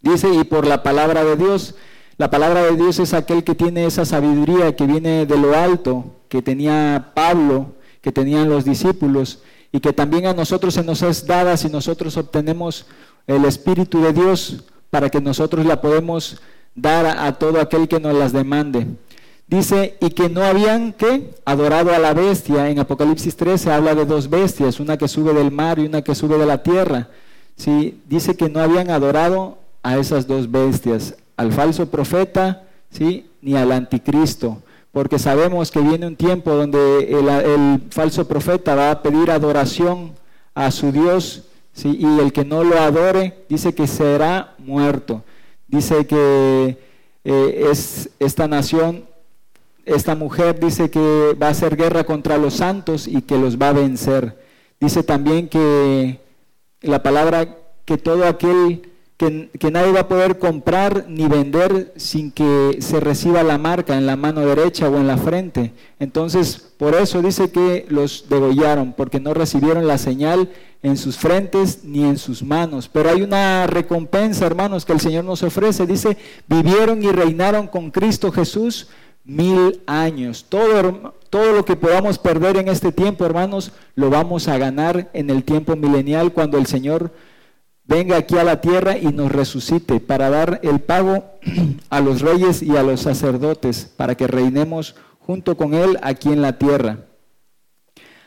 Speaker 4: Dice, y por la palabra de Dios, la palabra de Dios es aquel que tiene esa sabiduría que viene de lo alto, que tenía Pablo, que tenían los discípulos, y que también a nosotros se nos es dada si nosotros obtenemos el Espíritu de Dios para que nosotros la podemos dar a, todo aquel que nos las demande. Dice, y que no habían que adorado a la bestia. En Apocalipsis 13 habla de dos bestias, una que sube del mar y una que sube de la tierra. ¿Sí? Dice que no habían adorado a esas dos bestias, al falso profeta, ¿sí? ni al anticristo, porque sabemos que viene un tiempo donde el falso profeta va a pedir adoración a su Dios y el que no lo adore dice que será muerto. Dice que eh, es esta nación, esta mujer dice que va a hacer guerra contra los santos y que los va a vencer. Dice también que la palabra que todo aquel que, nadie va a poder comprar ni vender sin que se reciba la marca en la mano derecha o en la frente. Entonces, por eso dice que los degollaron, porque no recibieron la señal en sus frentes ni en sus manos. Pero hay una recompensa, hermanos, que el Señor nos ofrece. Dice, vivieron y reinaron con Cristo Jesús mil años. Todo, todo lo que podamos perder en este tiempo, hermanos, lo vamos a ganar en el tiempo milenial cuando el Señor venga aquí a la tierra y nos resucite para dar el pago <clears throat> a los reyes y a los sacerdotes, para que reinemos junto con Él aquí en la tierra.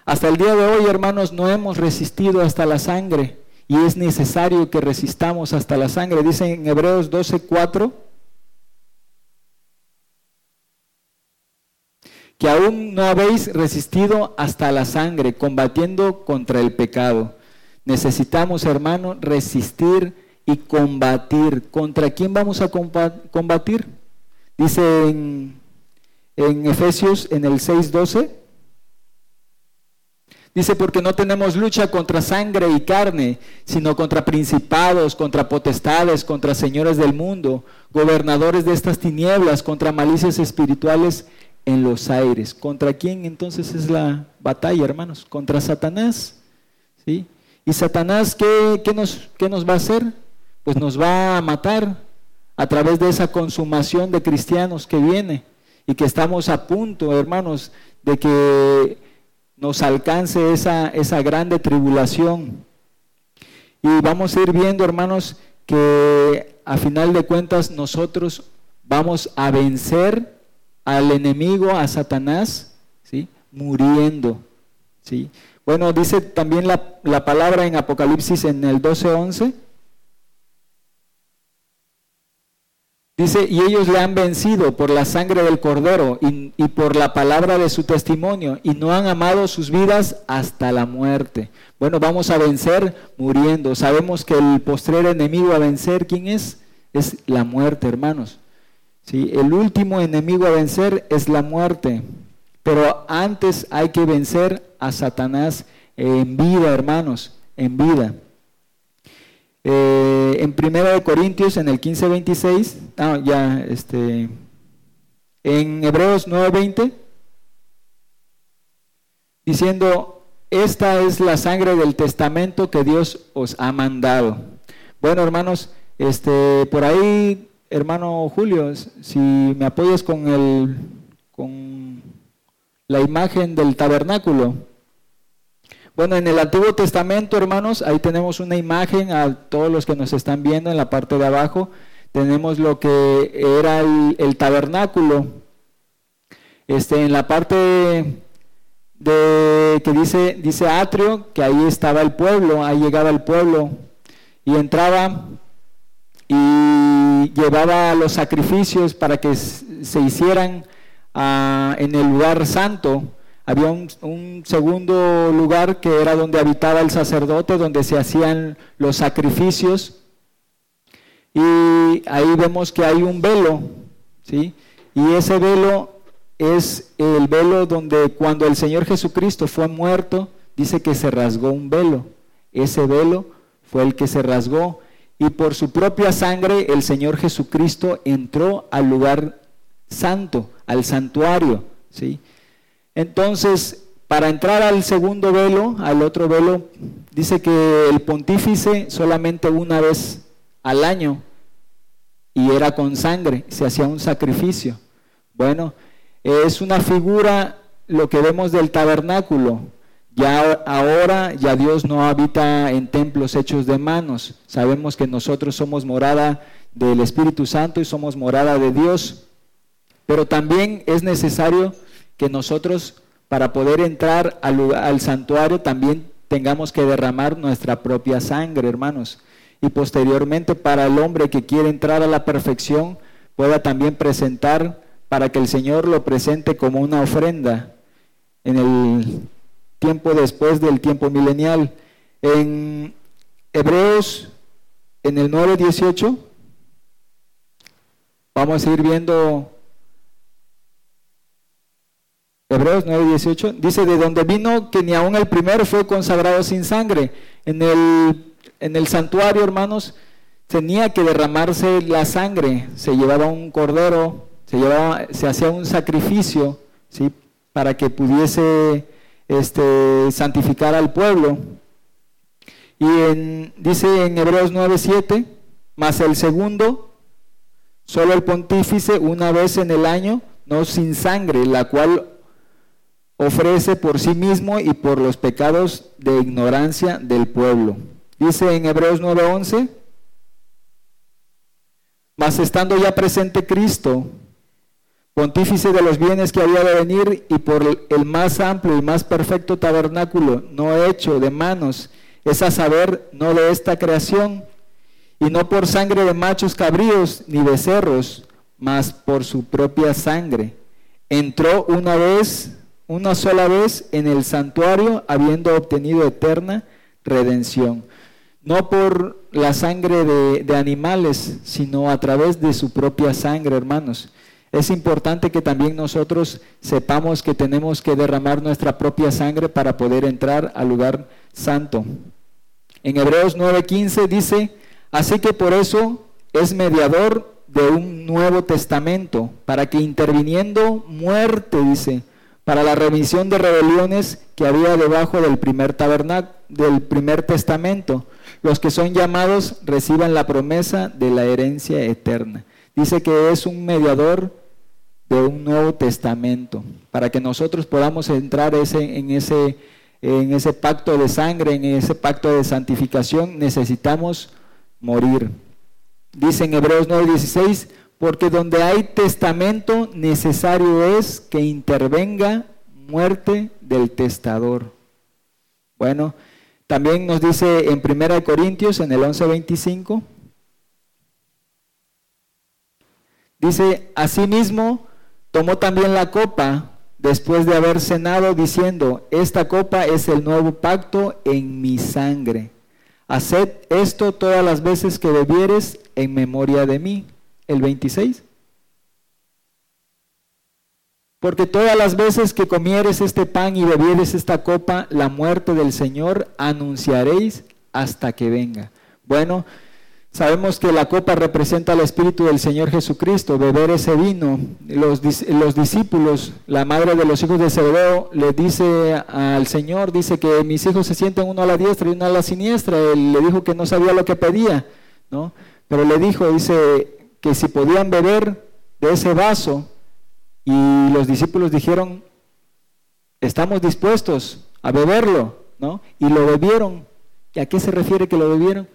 Speaker 4: Hasta el día de hoy, hermanos, no hemos resistido hasta la sangre y es necesario que resistamos hasta la sangre. Dice en Hebreos 12:4 que aún no habéis resistido hasta la sangre, combatiendo contra el pecado. Necesitamos, hermano, resistir y combatir. ¿Contra quién vamos a combatir? Dice en, Efesios en el 6.12. Dice, porque no tenemos lucha contra sangre y carne, sino contra principados, contra potestades, contra señores del mundo, gobernadores de estas tinieblas, contra malicias espirituales en los aires. ¿Contra quién entonces es la batalla, hermanos? Contra Satanás. ¿sí? ¿Y Satanás qué, qué nos, qué nos va a hacer? Pues nos va a matar a través de esa consumación de cristianos que viene y que estamos a punto, hermanos, de que nos alcance esa, esa grande tribulación. Y vamos a ir viendo, hermanos, que a final de cuentas nosotros vamos a vencer al enemigo, a Satanás, ¿sí? muriendo. ¿sí? Bueno, dice también la, la palabra en Apocalipsis en el 12:11 Dice, y ellos le han vencido por la sangre del cordero y, y, por la palabra de su testimonio y no han amado sus vidas hasta la muerte. Bueno, vamos a vencer muriendo. Sabemos que el postrer enemigo a vencer, ¿quién es? Es la muerte, hermanos. ¿Sí? El último enemigo a vencer es la muerte. Pero antes hay que vencer a Satanás en vida, hermanos, en vida. Eh, en 1 Corintios, en el 15, 26, ah, ya, este, en Hebreos 9, 20, diciendo, esta es la sangre del testamento que Dios os ha mandado. Bueno, hermanos, este, por ahí, hermano Julio, si me apoyas con el, con la imagen del tabernáculo. Bueno, en el Antiguo Testamento, hermanos, ahí tenemos una imagen a todos los que nos están viendo en la parte de abajo. Tenemos lo que era el, tabernáculo. Este, en la parte de que dice, dice atrio, que ahí estaba el pueblo, ahí llegaba el pueblo y entraba y llevaba los sacrificios para que se hicieran ah, en el lugar santo había un, segundo lugar que era donde habitaba el sacerdote, donde se hacían los sacrificios. Y ahí vemos que hay un velo, ¿sí? Y ese velo es el velo donde cuando el Señor Jesucristo fue muerto, dice que se rasgó un velo. Ese velo fue el que se rasgó. Y por su propia sangre el Señor Jesucristo entró al lugar santo, al santuario, ¿sí? Entonces, para entrar al segundo velo, al otro velo, dice que el pontífice solamente una vez al año, y era con sangre, se hacía un sacrificio. Bueno, es una figura lo que vemos del tabernáculo. Ya ahora ya Dios no habita en templos hechos de manos. Sabemos que nosotros somos morada del Espíritu Santo y somos morada de Dios. Pero también es necesario que nosotros para poder entrar al, santuario también tengamos que derramar nuestra propia sangre, hermanos. Y posteriormente para el hombre que quiere entrar a la perfección pueda también presentar para que el Señor lo presente como una ofrenda en el tiempo después del tiempo milenial. En Hebreos, en el 9.18, vamos a ir viendo Hebreos 9:18 dice, de donde vino que ni aun el primero fue consagrado sin sangre. En el, en el santuario, hermanos, tenía que derramarse la sangre. Se llevaba un cordero, se, se hacía un sacrificio, ¿sí? Para que pudiese este, santificar al pueblo. Y dice en Hebreos 9:7, más el segundo, solo el pontífice una vez en el año, no sin sangre, la cual ofrece por sí mismo y por los pecados de ignorancia del pueblo. Dice en Hebreos 9:11, mas estando ya presente Cristo, pontífice de los bienes que había de venir y por el más amplio y más perfecto tabernáculo, no hecho de manos, es a saber, no de esta creación, y no por sangre de machos cabríos ni becerros, mas por su propia sangre. Entró una vez una sola vez en el santuario, habiendo obtenido eterna redención. No por la sangre de, animales, sino a través de su propia sangre, hermanos. Es importante que también nosotros sepamos que tenemos que derramar nuestra propia sangre para poder entrar al lugar santo. En Hebreos 9:15 dice, así que por eso es mediador de un nuevo testamento, para que interviniendo muerte, dice, para la remisión de rebeliones que había debajo del primer tabernáculo, del primer testamento, los que son llamados reciban la promesa de la herencia eterna. Dice que es un mediador de un nuevo testamento, para que nosotros podamos entrar en, ese, en ese pacto de sangre, en ese pacto de santificación, necesitamos morir. Dice en Hebreos 9:16, porque donde hay testamento necesario es que intervenga muerte del testador. Bueno, también nos dice en 1 Corintios, en el 11:25, dice, asimismo tomó también la copa después de haber cenado, diciendo, esta copa es el nuevo pacto en mi sangre. Haced esto todas las veces que bebieres en memoria de mí. El 26. Porque todas las veces que comieres este pan y bebieres esta copa, la muerte del Señor anunciaréis hasta que venga. Bueno, sabemos que la copa representa al Espíritu del Señor Jesucristo, beber ese vino. Los, los discípulos, la madre de los hijos de Zebedeo, le dice al Señor, dice que mis hijos se sienten uno a la diestra y uno a la siniestra. Él le dijo que no sabía lo que pedía, ¿no? Pero le dijo, dice, que si podían beber de ese vaso, y los discípulos dijeron, estamos dispuestos a beberlo, ¿no? Y lo bebieron. ¿Y a qué se refiere que lo bebieron?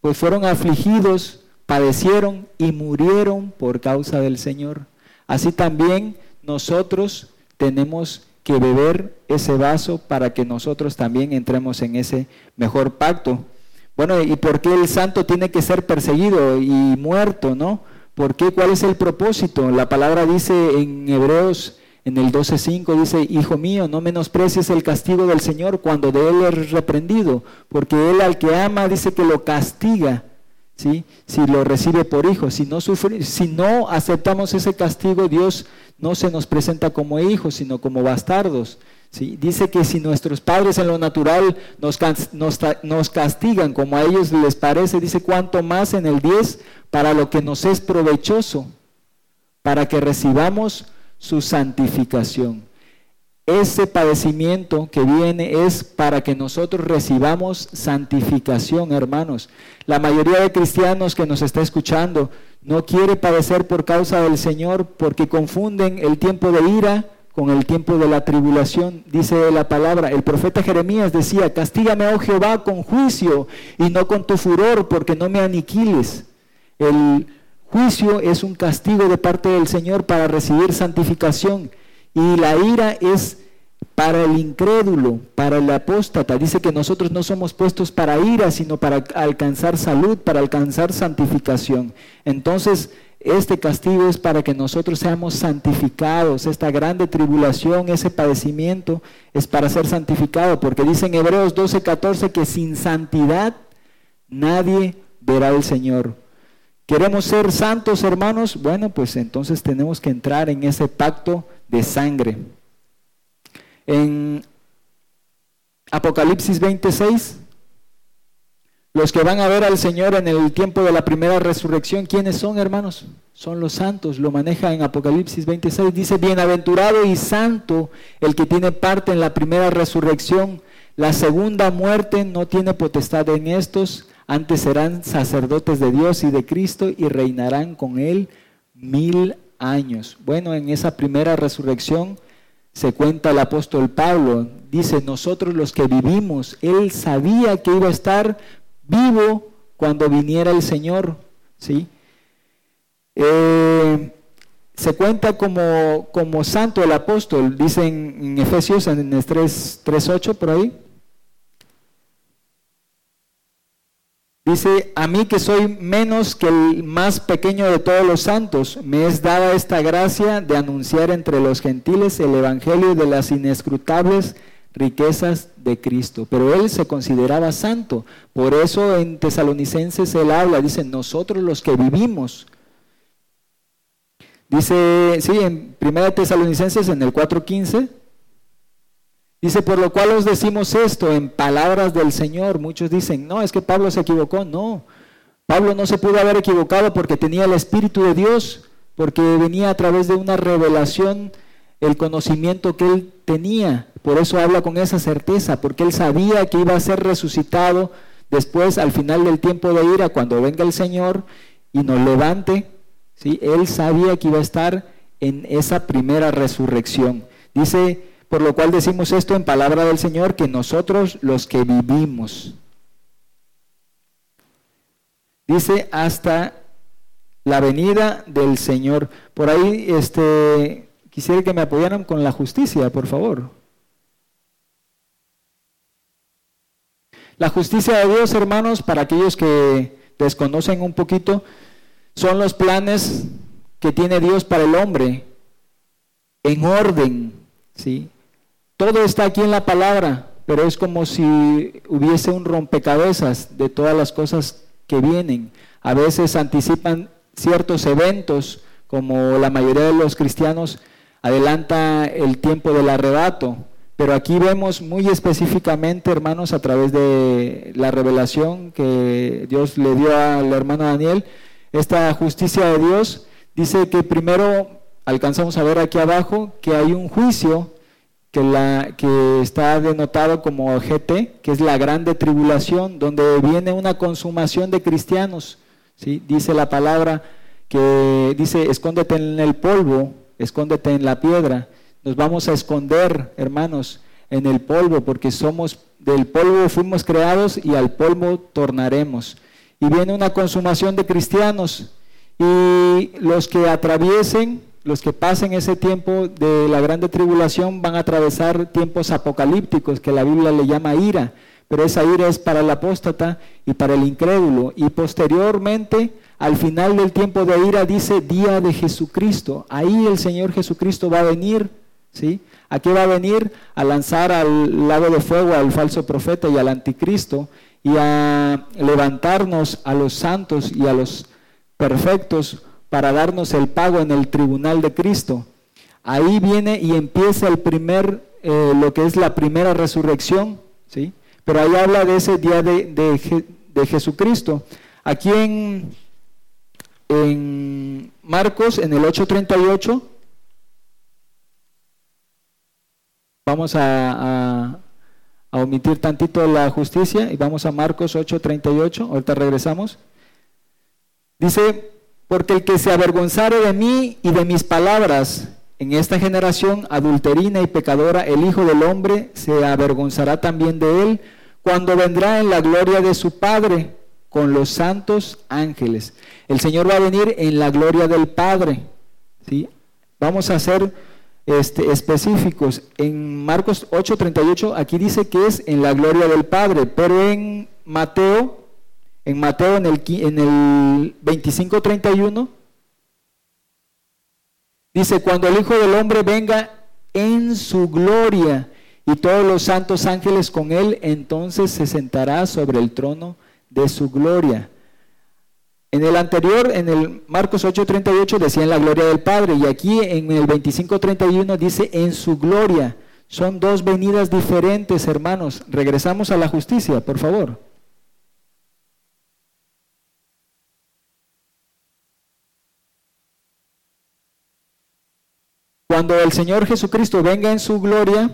Speaker 4: Pues fueron afligidos, padecieron y murieron por causa del Señor. Así también nosotros tenemos que beber ese vaso para que nosotros también entremos en ese mejor pacto. Bueno, ¿y por qué el santo tiene que ser perseguido y muerto, no? ¿Por qué? ¿Cuál es el propósito? La palabra dice en Hebreos, en el 12.5, dice, Hijo mío, no menosprecies el castigo del Señor cuando de Él es reprendido, porque Él al que ama dice que lo castiga, ¿sí? Si lo recibe por hijo. Si no, sufre, si no aceptamos ese castigo, Dios no se nos presenta como hijos, sino como bastardos. Dice que si nuestros padres en lo natural nos, nos, castigan como a ellos les parece, dice cuánto más en el 10 para lo que nos es provechoso, para que recibamos su santificación. Ese padecimiento que viene es para que nosotros recibamos santificación, hermanos. La mayoría de cristianos que nos está escuchando no quiere padecer por causa del Señor porque confunden el tiempo de ira con el tiempo de la tribulación, dice la palabra. El profeta Jeremías decía, castígame, oh Jehová, con juicio y no con tu furor, porque no me aniquiles. El juicio es un castigo de parte del Señor para recibir santificación y la ira es para el incrédulo, para el apóstata. Dice que nosotros no somos puestos para ira, sino para alcanzar salud, para alcanzar santificación. Entonces, este castigo es para que nosotros seamos santificados. Esta grande tribulación, ese padecimiento, es para ser santificado, porque dice en Hebreos 12, 14 que sin santidad nadie verá al Señor. ¿Queremos ser santos, hermanos? Bueno, pues entonces tenemos que entrar en ese pacto de sangre. En Apocalipsis 26 los que van a ver al Señor en el tiempo de la primera resurrección, ¿quiénes son, hermanos? Son los santos. Lo maneja en Apocalipsis 26. Dice, bienaventurado y santo el que tiene parte en la primera resurrección. La segunda muerte no tiene potestad en estos. Antes serán sacerdotes de Dios y de Cristo y reinarán con él mil años. Bueno, en esa primera resurrección se cuenta el apóstol Pablo. Dice, nosotros los que vivimos, él sabía que iba a estar vivo cuando viniera el Señor, ¿sí? Eh, se cuenta como, como, santo el apóstol, dice en, Efesios en el 3.8 por ahí. Dice, a mí que soy menos que el más pequeño de todos los santos, me es dada esta gracia de anunciar entre los gentiles el Evangelio de las inescrutables riquezas de Cristo. Pero él se consideraba santo. Por eso en Tesalonicenses él habla, dice, nosotros los que vivimos. Dice, sí, en 1 Tesalonicenses en el 4.15, dice, por lo cual os decimos esto en palabras del Señor. Muchos dicen, no, es que Pablo se equivocó. No, Pablo no se pudo haber equivocado porque tenía el Espíritu de Dios, porque venía a través de una revelación el conocimiento que él tenía. Por eso habla con esa certeza, porque él sabía que iba a ser resucitado después, al final del tiempo de ira, cuando venga el Señor y nos levante. ¿sí? Él sabía que iba a estar en esa primera resurrección. Dice, por lo cual decimos esto en palabra del Señor, que nosotros los que vivimos, dice hasta la venida del Señor. Por ahí, este, Quisiera que me apoyaran con la justicia, por favor. La justicia de Dios, hermanos, para aquellos que desconocen un poquito, son los planes que tiene Dios para el hombre en orden, ¿sí? Todo está aquí en la palabra, pero es como si hubiese un rompecabezas de todas las cosas que vienen. A veces anticipan ciertos eventos, como la mayoría de los cristianos adelanta el tiempo del arrebato. Pero aquí vemos muy específicamente, hermanos, a través de la revelación que Dios le dio al hermano Daniel, esta justicia de Dios dice que primero alcanzamos a ver aquí abajo que hay un juicio que, la, que está denotado como GT, que es la grande tribulación, donde viene una consumación de cristianos. ¿sí? Dice la palabra que dice, escóndete en el polvo escóndete en la piedra. Nos vamos a esconder, hermanos, en el polvo, porque somos del polvo fuimos creados y al polvo tornaremos. Y viene una consumación de cristianos y los que atraviesen, los que pasen ese tiempo de la grande tribulación van a atravesar tiempos apocalípticos que la Biblia le llama ira, pero esa ira es para el apóstata y para el incrédulo y posteriormente al final del tiempo de ira dice día de Jesucristo. Ahí el Señor Jesucristo va a venir, ¿sí? ¿A qué va a venir? A lanzar al lago de fuego al falso profeta y al anticristo y a levantarnos a los santos y a los perfectos para darnos el pago en el tribunal de Cristo. Ahí viene y empieza el primer, eh, lo que es la primera resurrección, ¿sí? Pero ahí habla de ese día de, de, de Jesucristo. Aquí en en Marcos, en el 8.38, vamos a, omitir tantito la justicia y vamos a Marcos 8.38, ahorita regresamos. Dice, porque el que se avergonzare de mí y de mis palabras en esta generación adulterina y pecadora, el Hijo del Hombre se avergonzará también de él cuando vendrá en la gloria de su Padre con los santos ángeles. El Señor va a venir en la gloria del Padre. ¿sí? Vamos a ser este, específicos. En Marcos 8:38 aquí dice que es en la gloria del Padre, pero en Mateo, en Mateo en el, en el 25:31 dice, cuando el Hijo del Hombre venga en su gloria y todos los santos ángeles con él, entonces se sentará sobre el trono de su gloria. En el anterior, en el Marcos 8:38 decía en la gloria del Padre y aquí en el 25:31 dice en su gloria. Son dos venidas diferentes, hermanos. Regresamos a la justicia, por favor. Cuando el Señor Jesucristo venga en su gloria,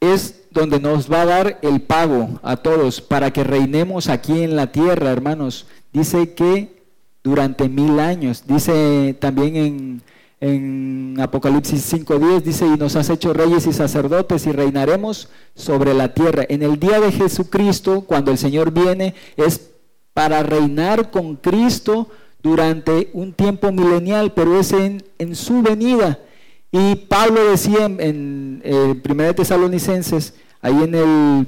Speaker 4: es donde nos va a dar el pago a todos para que reinemos aquí en la tierra, hermanos. Dice que durante mil años, dice también en, en Apocalipsis 5.10, dice, y nos has hecho reyes y sacerdotes y reinaremos sobre la tierra. En el día de Jesucristo, cuando el Señor viene, es para reinar con Cristo durante un tiempo milenial, pero es en, en su venida. Y Pablo decía en, en, en 1 Tesalonicenses Ahí en el,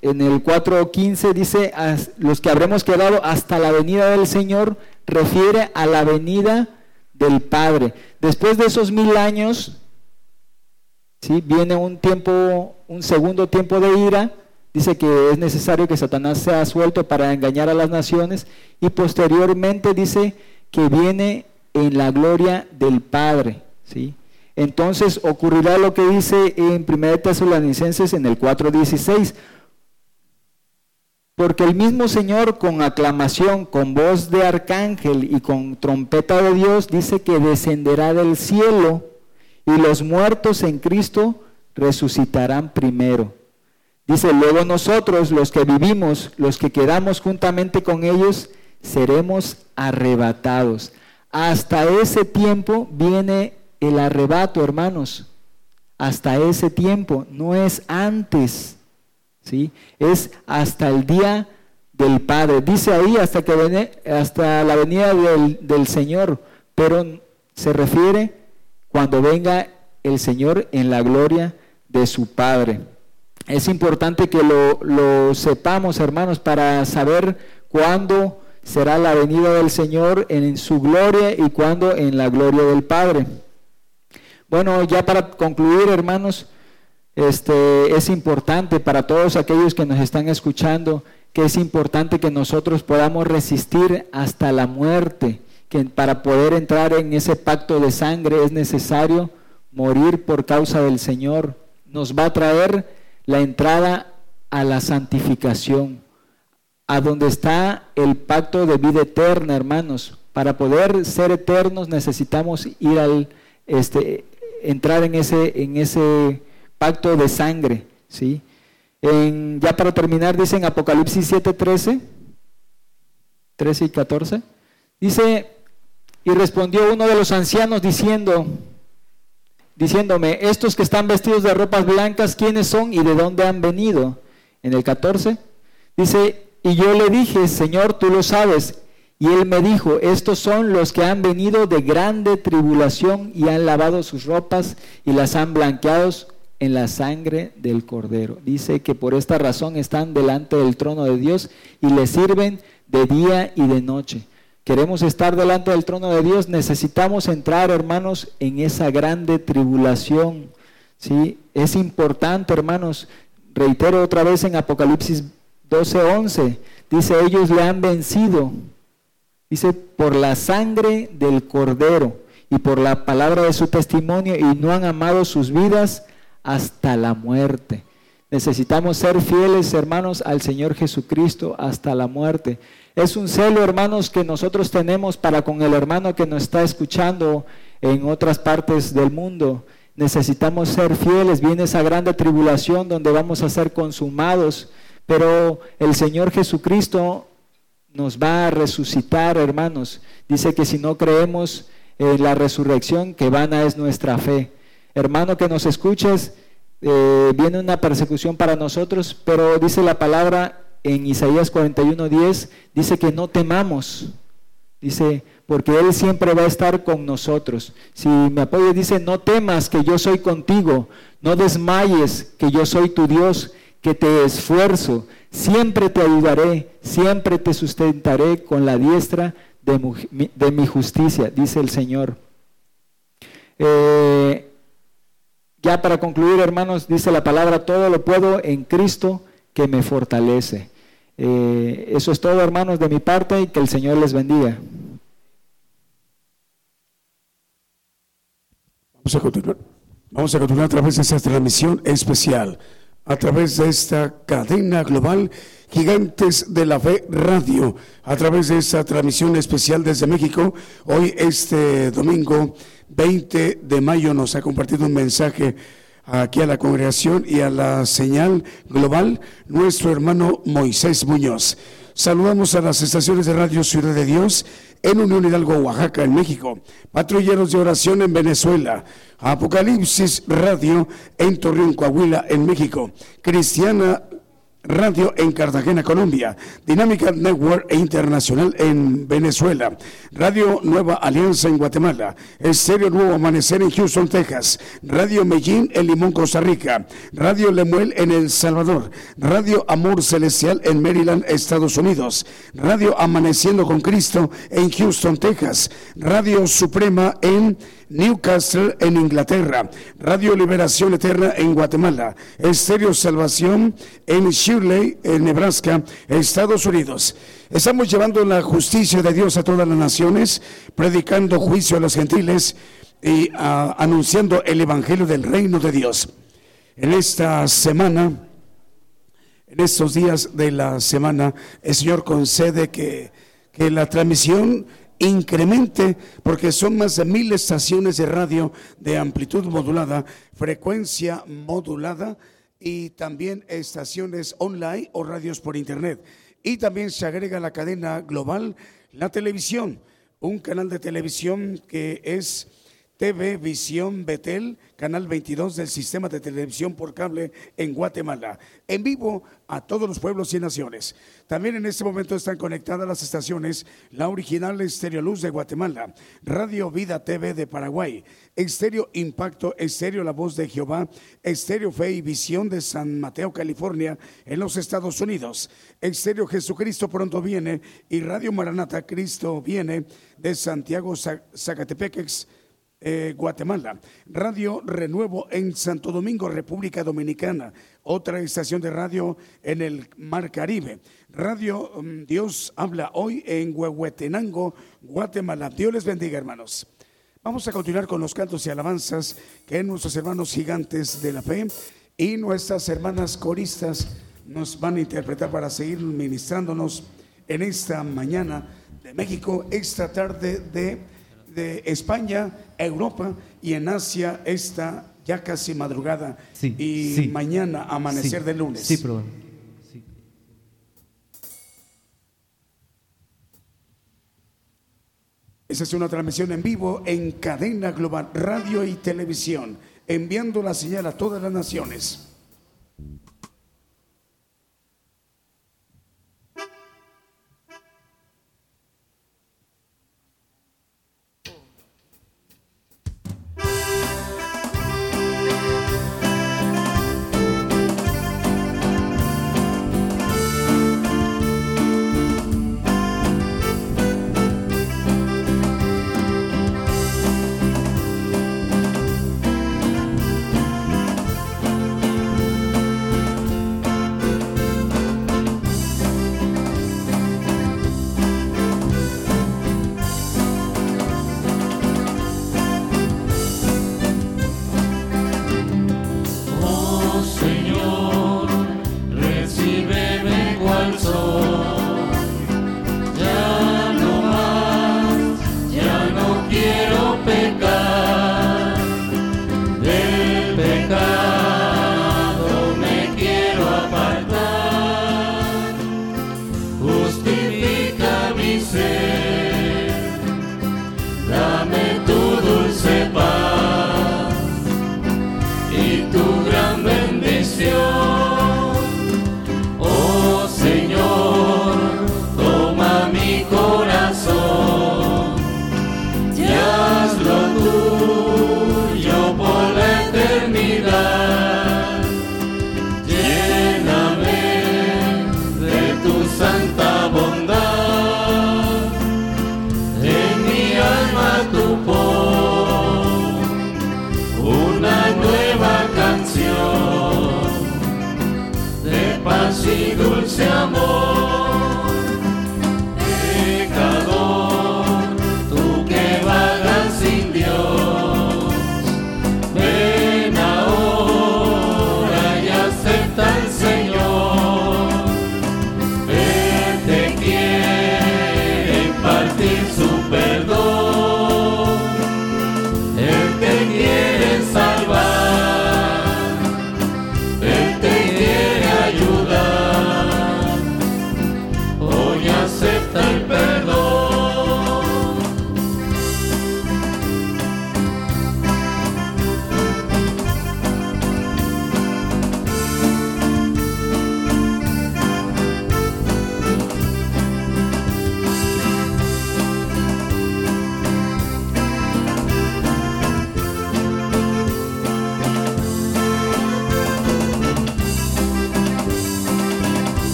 Speaker 4: en el 4.15 dice, los que habremos quedado hasta la venida del Señor, refiere a la venida del Padre. Después de esos mil años, ¿sí? viene un tiempo, un segundo tiempo de ira, dice que es necesario que Satanás sea suelto para engañar a las naciones y posteriormente dice que viene en la gloria del Padre. ¿sí? Entonces ocurrirá lo que dice en 1 Tesalonicenses en el 4.16. Porque el mismo Señor con aclamación, con voz de arcángel y con trompeta de Dios dice que descenderá del cielo y los muertos en Cristo resucitarán primero. Dice, luego nosotros, los que vivimos, los que quedamos juntamente con ellos, seremos arrebatados. Hasta ese tiempo viene el arrebato, hermanos. Hasta ese tiempo, no es antes, ¿sí? Es hasta el día del Padre. Dice ahí hasta que viene, hasta la venida del, del Señor, pero se refiere cuando venga el Señor en la gloria de su Padre. Es importante que lo, lo sepamos, hermanos, para saber cuándo será la venida del Señor en su gloria y cuándo en la gloria del Padre. Bueno, ya para concluir, hermanos, este, es importante para todos aquellos que nos están escuchando que es importante que nosotros podamos resistir hasta la muerte, que para poder entrar en ese pacto de sangre es necesario morir por causa del Señor. Nos va a traer la entrada a la santificación, a donde está el pacto de vida eterna, hermanos. Para poder ser eternos necesitamos ir al este entrar en ese, en ese pacto de sangre, ¿sí? En, ya para terminar, dice en Apocalipsis 7, 13, 13 y 14, dice, y respondió uno de los ancianos diciendo, diciéndome, estos que están vestidos de ropas blancas, ¿quiénes son y de dónde han venido? En el 14, dice, y yo le dije, Señor, tú lo sabes. Y él me dijo, estos son los que han venido de grande tribulación y han lavado sus ropas y las han blanqueado en la sangre del cordero. Dice que por esta razón están delante del trono de Dios y le sirven de día y de noche. Queremos estar delante del trono de Dios, necesitamos entrar, hermanos, en esa grande tribulación. ¿sí? Es importante, hermanos, reitero otra vez en Apocalipsis 12:11, dice, ellos le han vencido Dice, por la sangre del cordero y por la palabra de su testimonio y no han amado sus vidas hasta la muerte. Necesitamos ser fieles, hermanos, al Señor Jesucristo hasta la muerte. Es un celo, hermanos, que nosotros tenemos para con el hermano que nos está escuchando en otras partes del mundo. Necesitamos ser fieles. Viene esa grande tribulación donde vamos a ser consumados. Pero el Señor Jesucristo nos va a resucitar, hermanos. Dice que si no creemos en la resurrección, que vana es nuestra fe. Hermano que nos escuches, eh, viene una persecución para nosotros, pero dice la palabra en Isaías 41:10, dice que no temamos. Dice, porque Él siempre va a estar con nosotros. Si me apoya, dice, no temas que yo soy contigo, no desmayes que yo soy tu Dios, que te esfuerzo, siempre te ayudaré, siempre te sustentaré con la diestra de, mi justicia, dice el Señor. Eh, ya para concluir, hermanos, dice la palabra, todo lo puedo en Cristo que me fortalece. Eh, eso es todo, hermanos, de mi parte y que el Señor les bendiga.
Speaker 1: Vamos a continuar. Vamos a continuar a través de esta transmisión especial a través de esta cadena global Gigantes de la Fe Radio, a través de esta transmisión especial desde México. Hoy, este domingo 20 de mayo, nos ha compartido un mensaje aquí a la congregación y a la señal global nuestro hermano Moisés Muñoz. Saludamos a las estaciones de Radio Ciudad de Dios en Unión Hidalgo, Oaxaca, en México. Patrulleros de oración en Venezuela. Apocalipsis Radio en Torreón, Coahuila, en México. Cristiana Radio en Cartagena, Colombia, Dinámica Network e Internacional en Venezuela, Radio Nueva Alianza en Guatemala, Estéreo Nuevo Amanecer en Houston, Texas, Radio Medellín en Limón, Costa Rica, Radio Lemuel en El Salvador, Radio Amor Celestial en Maryland, Estados Unidos, Radio Amaneciendo con Cristo en Houston, Texas, Radio Suprema en Newcastle en Inglaterra, Radio Liberación Eterna en Guatemala, Estéreo Salvación en Shirley, en Nebraska, Estados Unidos. Estamos llevando la justicia de Dios a todas las naciones, predicando juicio a los gentiles y ah, anunciando el Evangelio del Reino de Dios. En esta semana, en estos días de la semana, el Señor concede que, que la transmisión incremente, porque son más de mil estaciones de radio de amplitud modulada, frecuencia modulada y también estaciones online o radios por internet. Y también se agrega la cadena global, la televisión, un canal de televisión que es TV Visión Betel, canal 22 del sistema de televisión por cable en Guatemala, en vivo a todos los pueblos y naciones. También en este momento están conectadas las estaciones La Original Estéreo Luz de Guatemala, Radio Vida TV de Paraguay, Estéreo Impacto, Estéreo La Voz de Jehová, Estéreo Fe y Visión de San Mateo, California, en los Estados Unidos, Estéreo Jesucristo pronto viene y Radio Maranata Cristo viene de Santiago, Zac- Zacatepeques, eh, Guatemala, Radio Renuevo en Santo Domingo, República Dominicana, otra estación de radio en el Mar Caribe, Radio mm, Dios habla hoy en Huehuetenango, Guatemala. Dios les bendiga, hermanos. Vamos a continuar con los cantos y alabanzas que nuestros hermanos gigantes de la fe y nuestras hermanas coristas nos van a interpretar para seguir ministrándonos en esta mañana de México, esta tarde de, de España, Europa y en Asia esta ya casi madrugada
Speaker 5: Sí,
Speaker 1: y
Speaker 5: sí.
Speaker 1: mañana amanecer
Speaker 5: Sí.
Speaker 1: de lunes.
Speaker 5: Sí.
Speaker 1: Esa es una transmisión en vivo en cadena global, radio y televisión, enviando la señal a todas las naciones.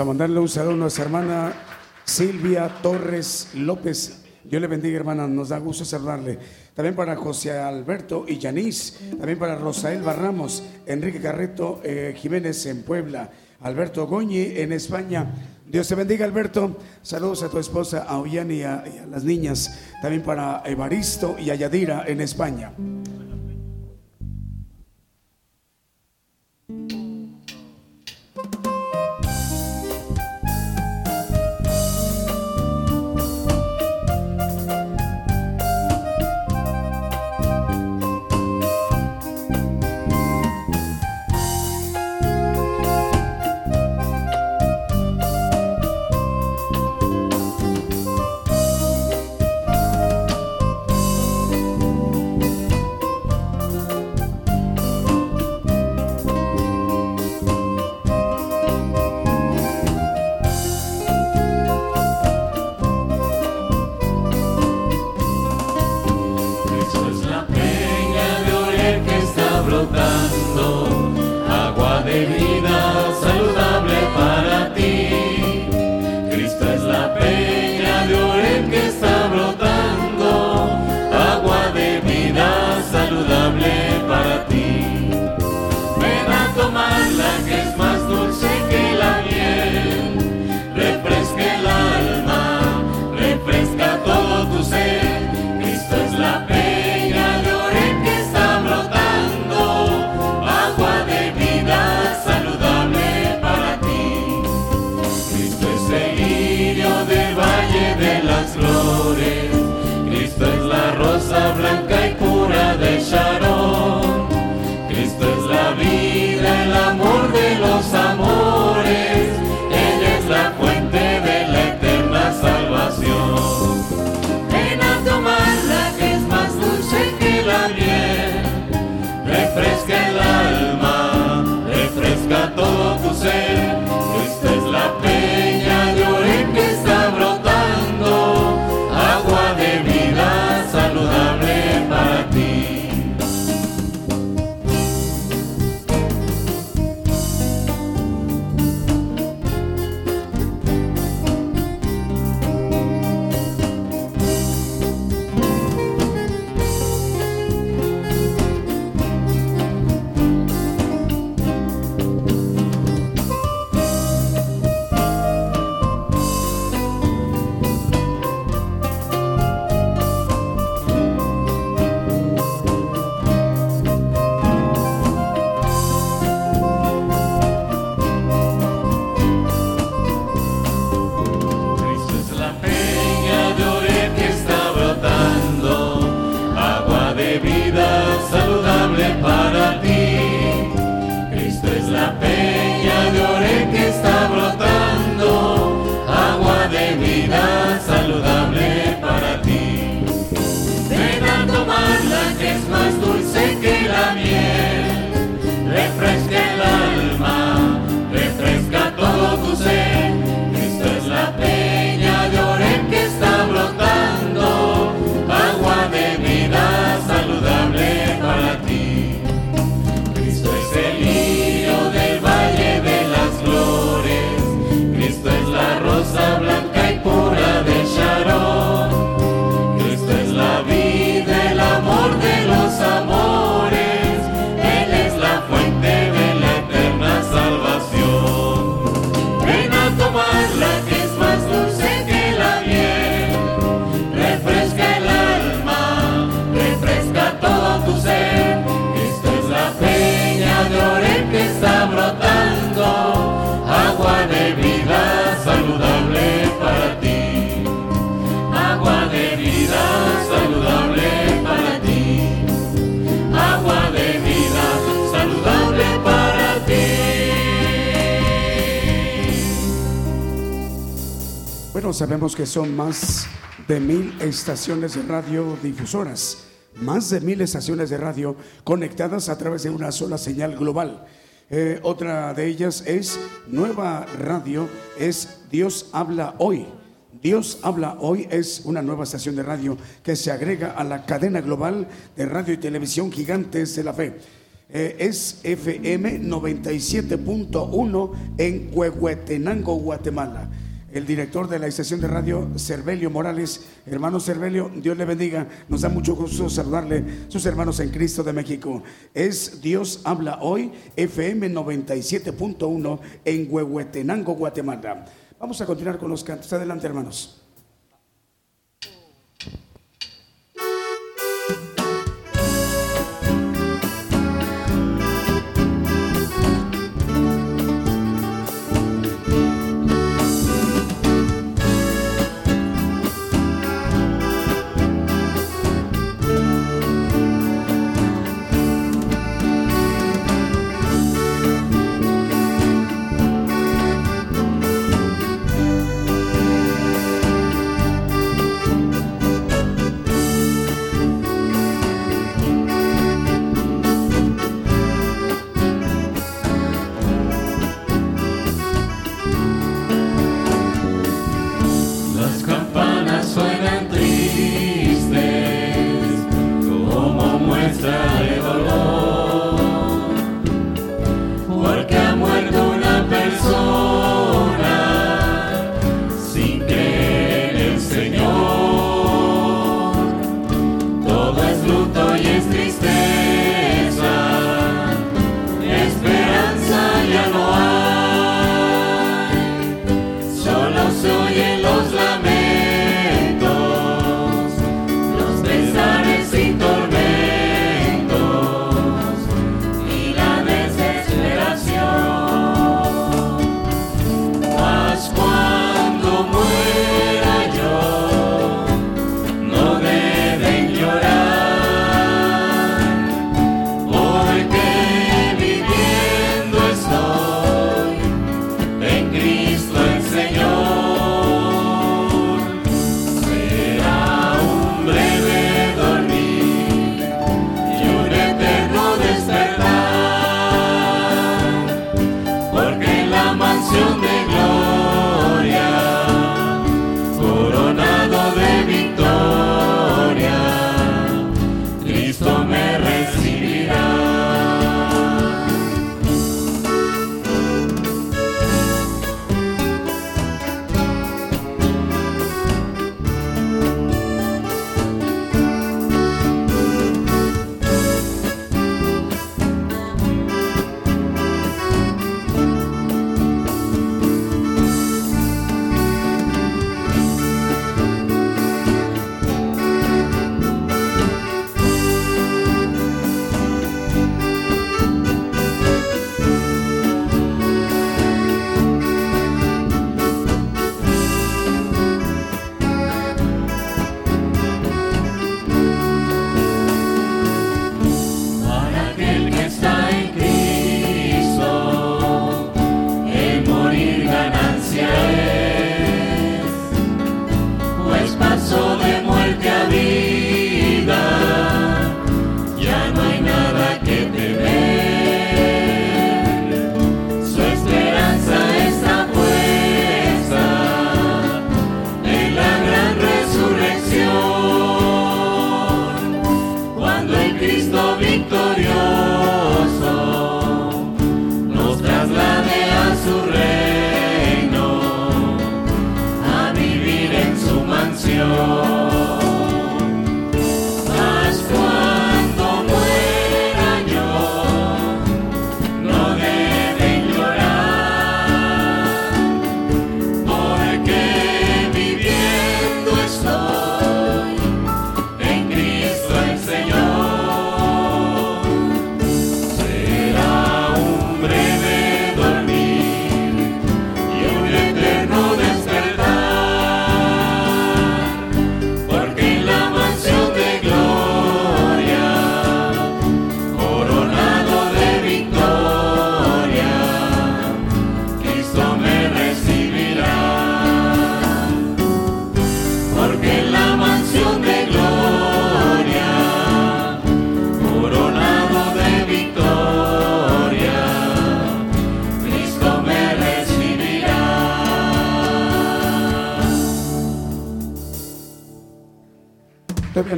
Speaker 2: a mandarle un saludo a nuestra hermana Silvia Torres López. Dios le bendiga, hermana. Nos da gusto saludarle. También para José Alberto y Yanis. También para Rosael Barramos, Enrique Carreto eh, Jiménez en Puebla. Alberto Goñi en España. Dios te bendiga, Alberto. Saludos a tu esposa, a Ollán y, a, las niñas. También para Evaristo y a en España. son más de mil estaciones de radiodifusoras, más de mil estaciones de radio conectadas a través de una sola señal global. Eh, otra de ellas es Nueva Radio, es Dios habla hoy. Dios habla hoy es una nueva estación de radio que se agrega a la cadena global de radio y televisión gigantes de la fe. Eh, es FM 97.1 en Huehuetenango, Guatemala el director de la estación de radio, Cervelio Morales. Hermano Cervelio, Dios le bendiga. Nos da mucho gusto saludarle, sus hermanos en Cristo de México. Es Dios habla hoy, FM 97.1 en Huehuetenango, Guatemala. Vamos a continuar con los cantos. Adelante, hermanos.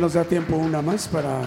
Speaker 3: nos
Speaker 2: da tiempo una más para,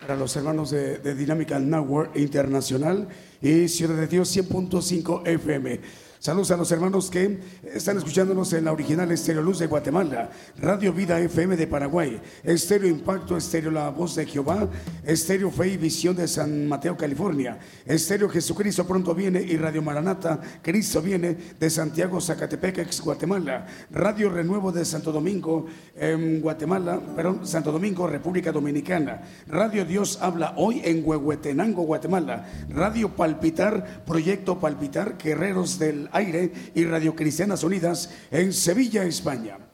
Speaker 2: para los hermanos de, de Dinámica Network Internacional y Ciudad de Dios 100.5 FM. Saludos a los hermanos que están escuchándonos en la original Estéreo Luz de Guatemala, Radio Vida FM de Paraguay, Estéreo Impacto, Estéreo La Voz de Jehová, Estéreo Fe y Visión de San Mateo, California, Estéreo Jesucristo Pronto Viene y Radio Maranata, Cristo Viene de Santiago, Zacatepec, ex Guatemala, Radio Renuevo de Santo Domingo, en Guatemala, perdón, Santo Domingo, República Dominicana, Radio Dios Habla Hoy en Huehuetenango, Guatemala, Radio Palpitar, Proyecto Palpitar, Guerreros del Aire y Radio Cristianas Unidas en Sevilla, España.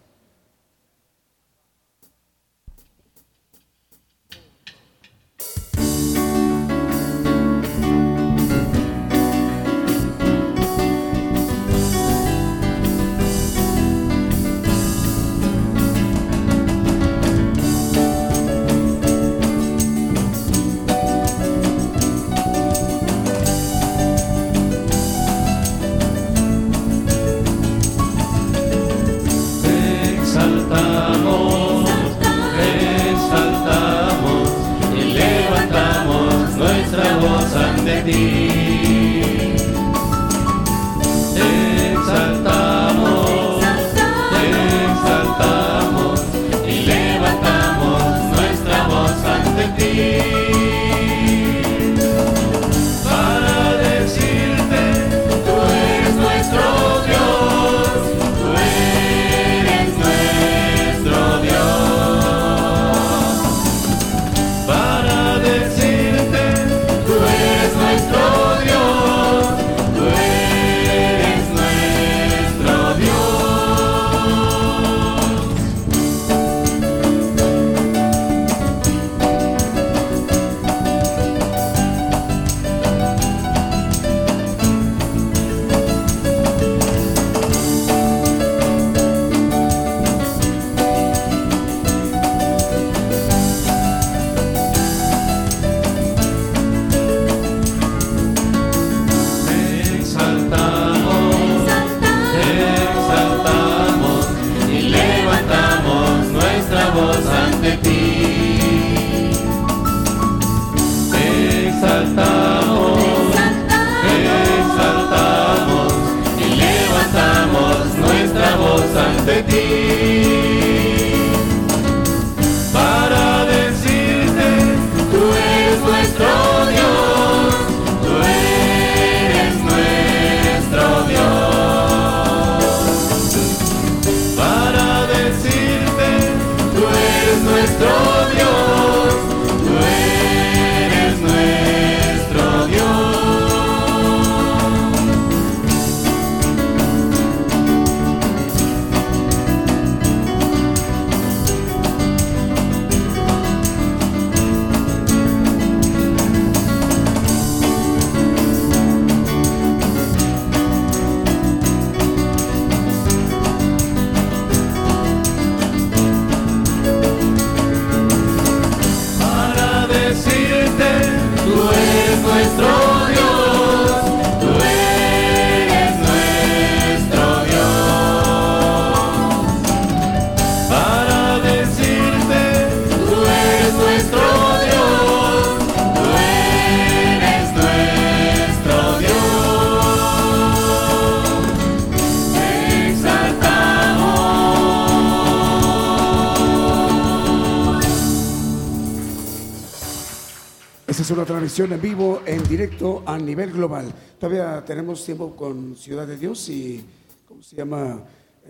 Speaker 2: Transmisión en vivo, en directo, a nivel global. Todavía tenemos tiempo con Ciudad de Dios y, ¿cómo se llama?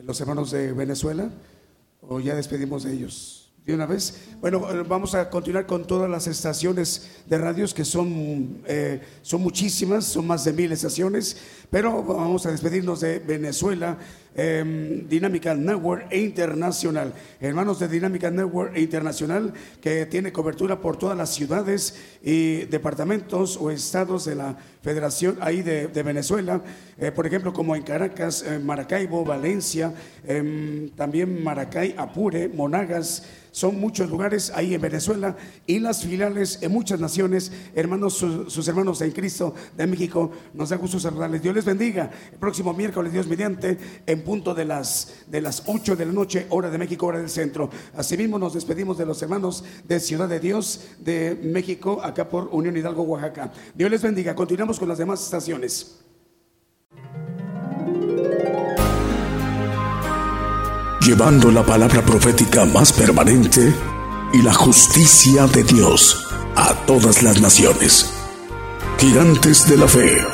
Speaker 2: Los hermanos de Venezuela. ¿O ya despedimos de ellos? ¿De una vez? Bueno, eh, vamos a continuar con todas las estaciones de radios que son, eh, son muchísimas, son más de mil estaciones, pero vamos a despedirnos de Venezuela, eh, Dinámica Network Internacional. Hermanos de Dinámica Network e Internacional, que tiene cobertura por todas las ciudades y departamentos o estados de la Federación ahí de, de Venezuela, Eh, por ejemplo, como en Caracas, eh, Maracaibo, Valencia, em, también Maracay, Apure, Monagas, son muchos lugares ahí en Venezuela y las filiales en muchas naciones, hermanos, su- sus hermanos en Cristo de México, nos da gusto saludarles. Dios les bendiga. El próximo miércoles, Dios mediante, en punto de las, de las 8 de la noche, hora de México, hora del centro. Asimismo, nos despedimos de los hermanos de Ciudad de Dios de México, acá por Unión Hidalgo, Oaxaca. Dios les bendiga. Continuamos con las demás estaciones.
Speaker 1: llevando la palabra profética más permanente y la justicia de Dios a todas las naciones. Gigantes de la fe.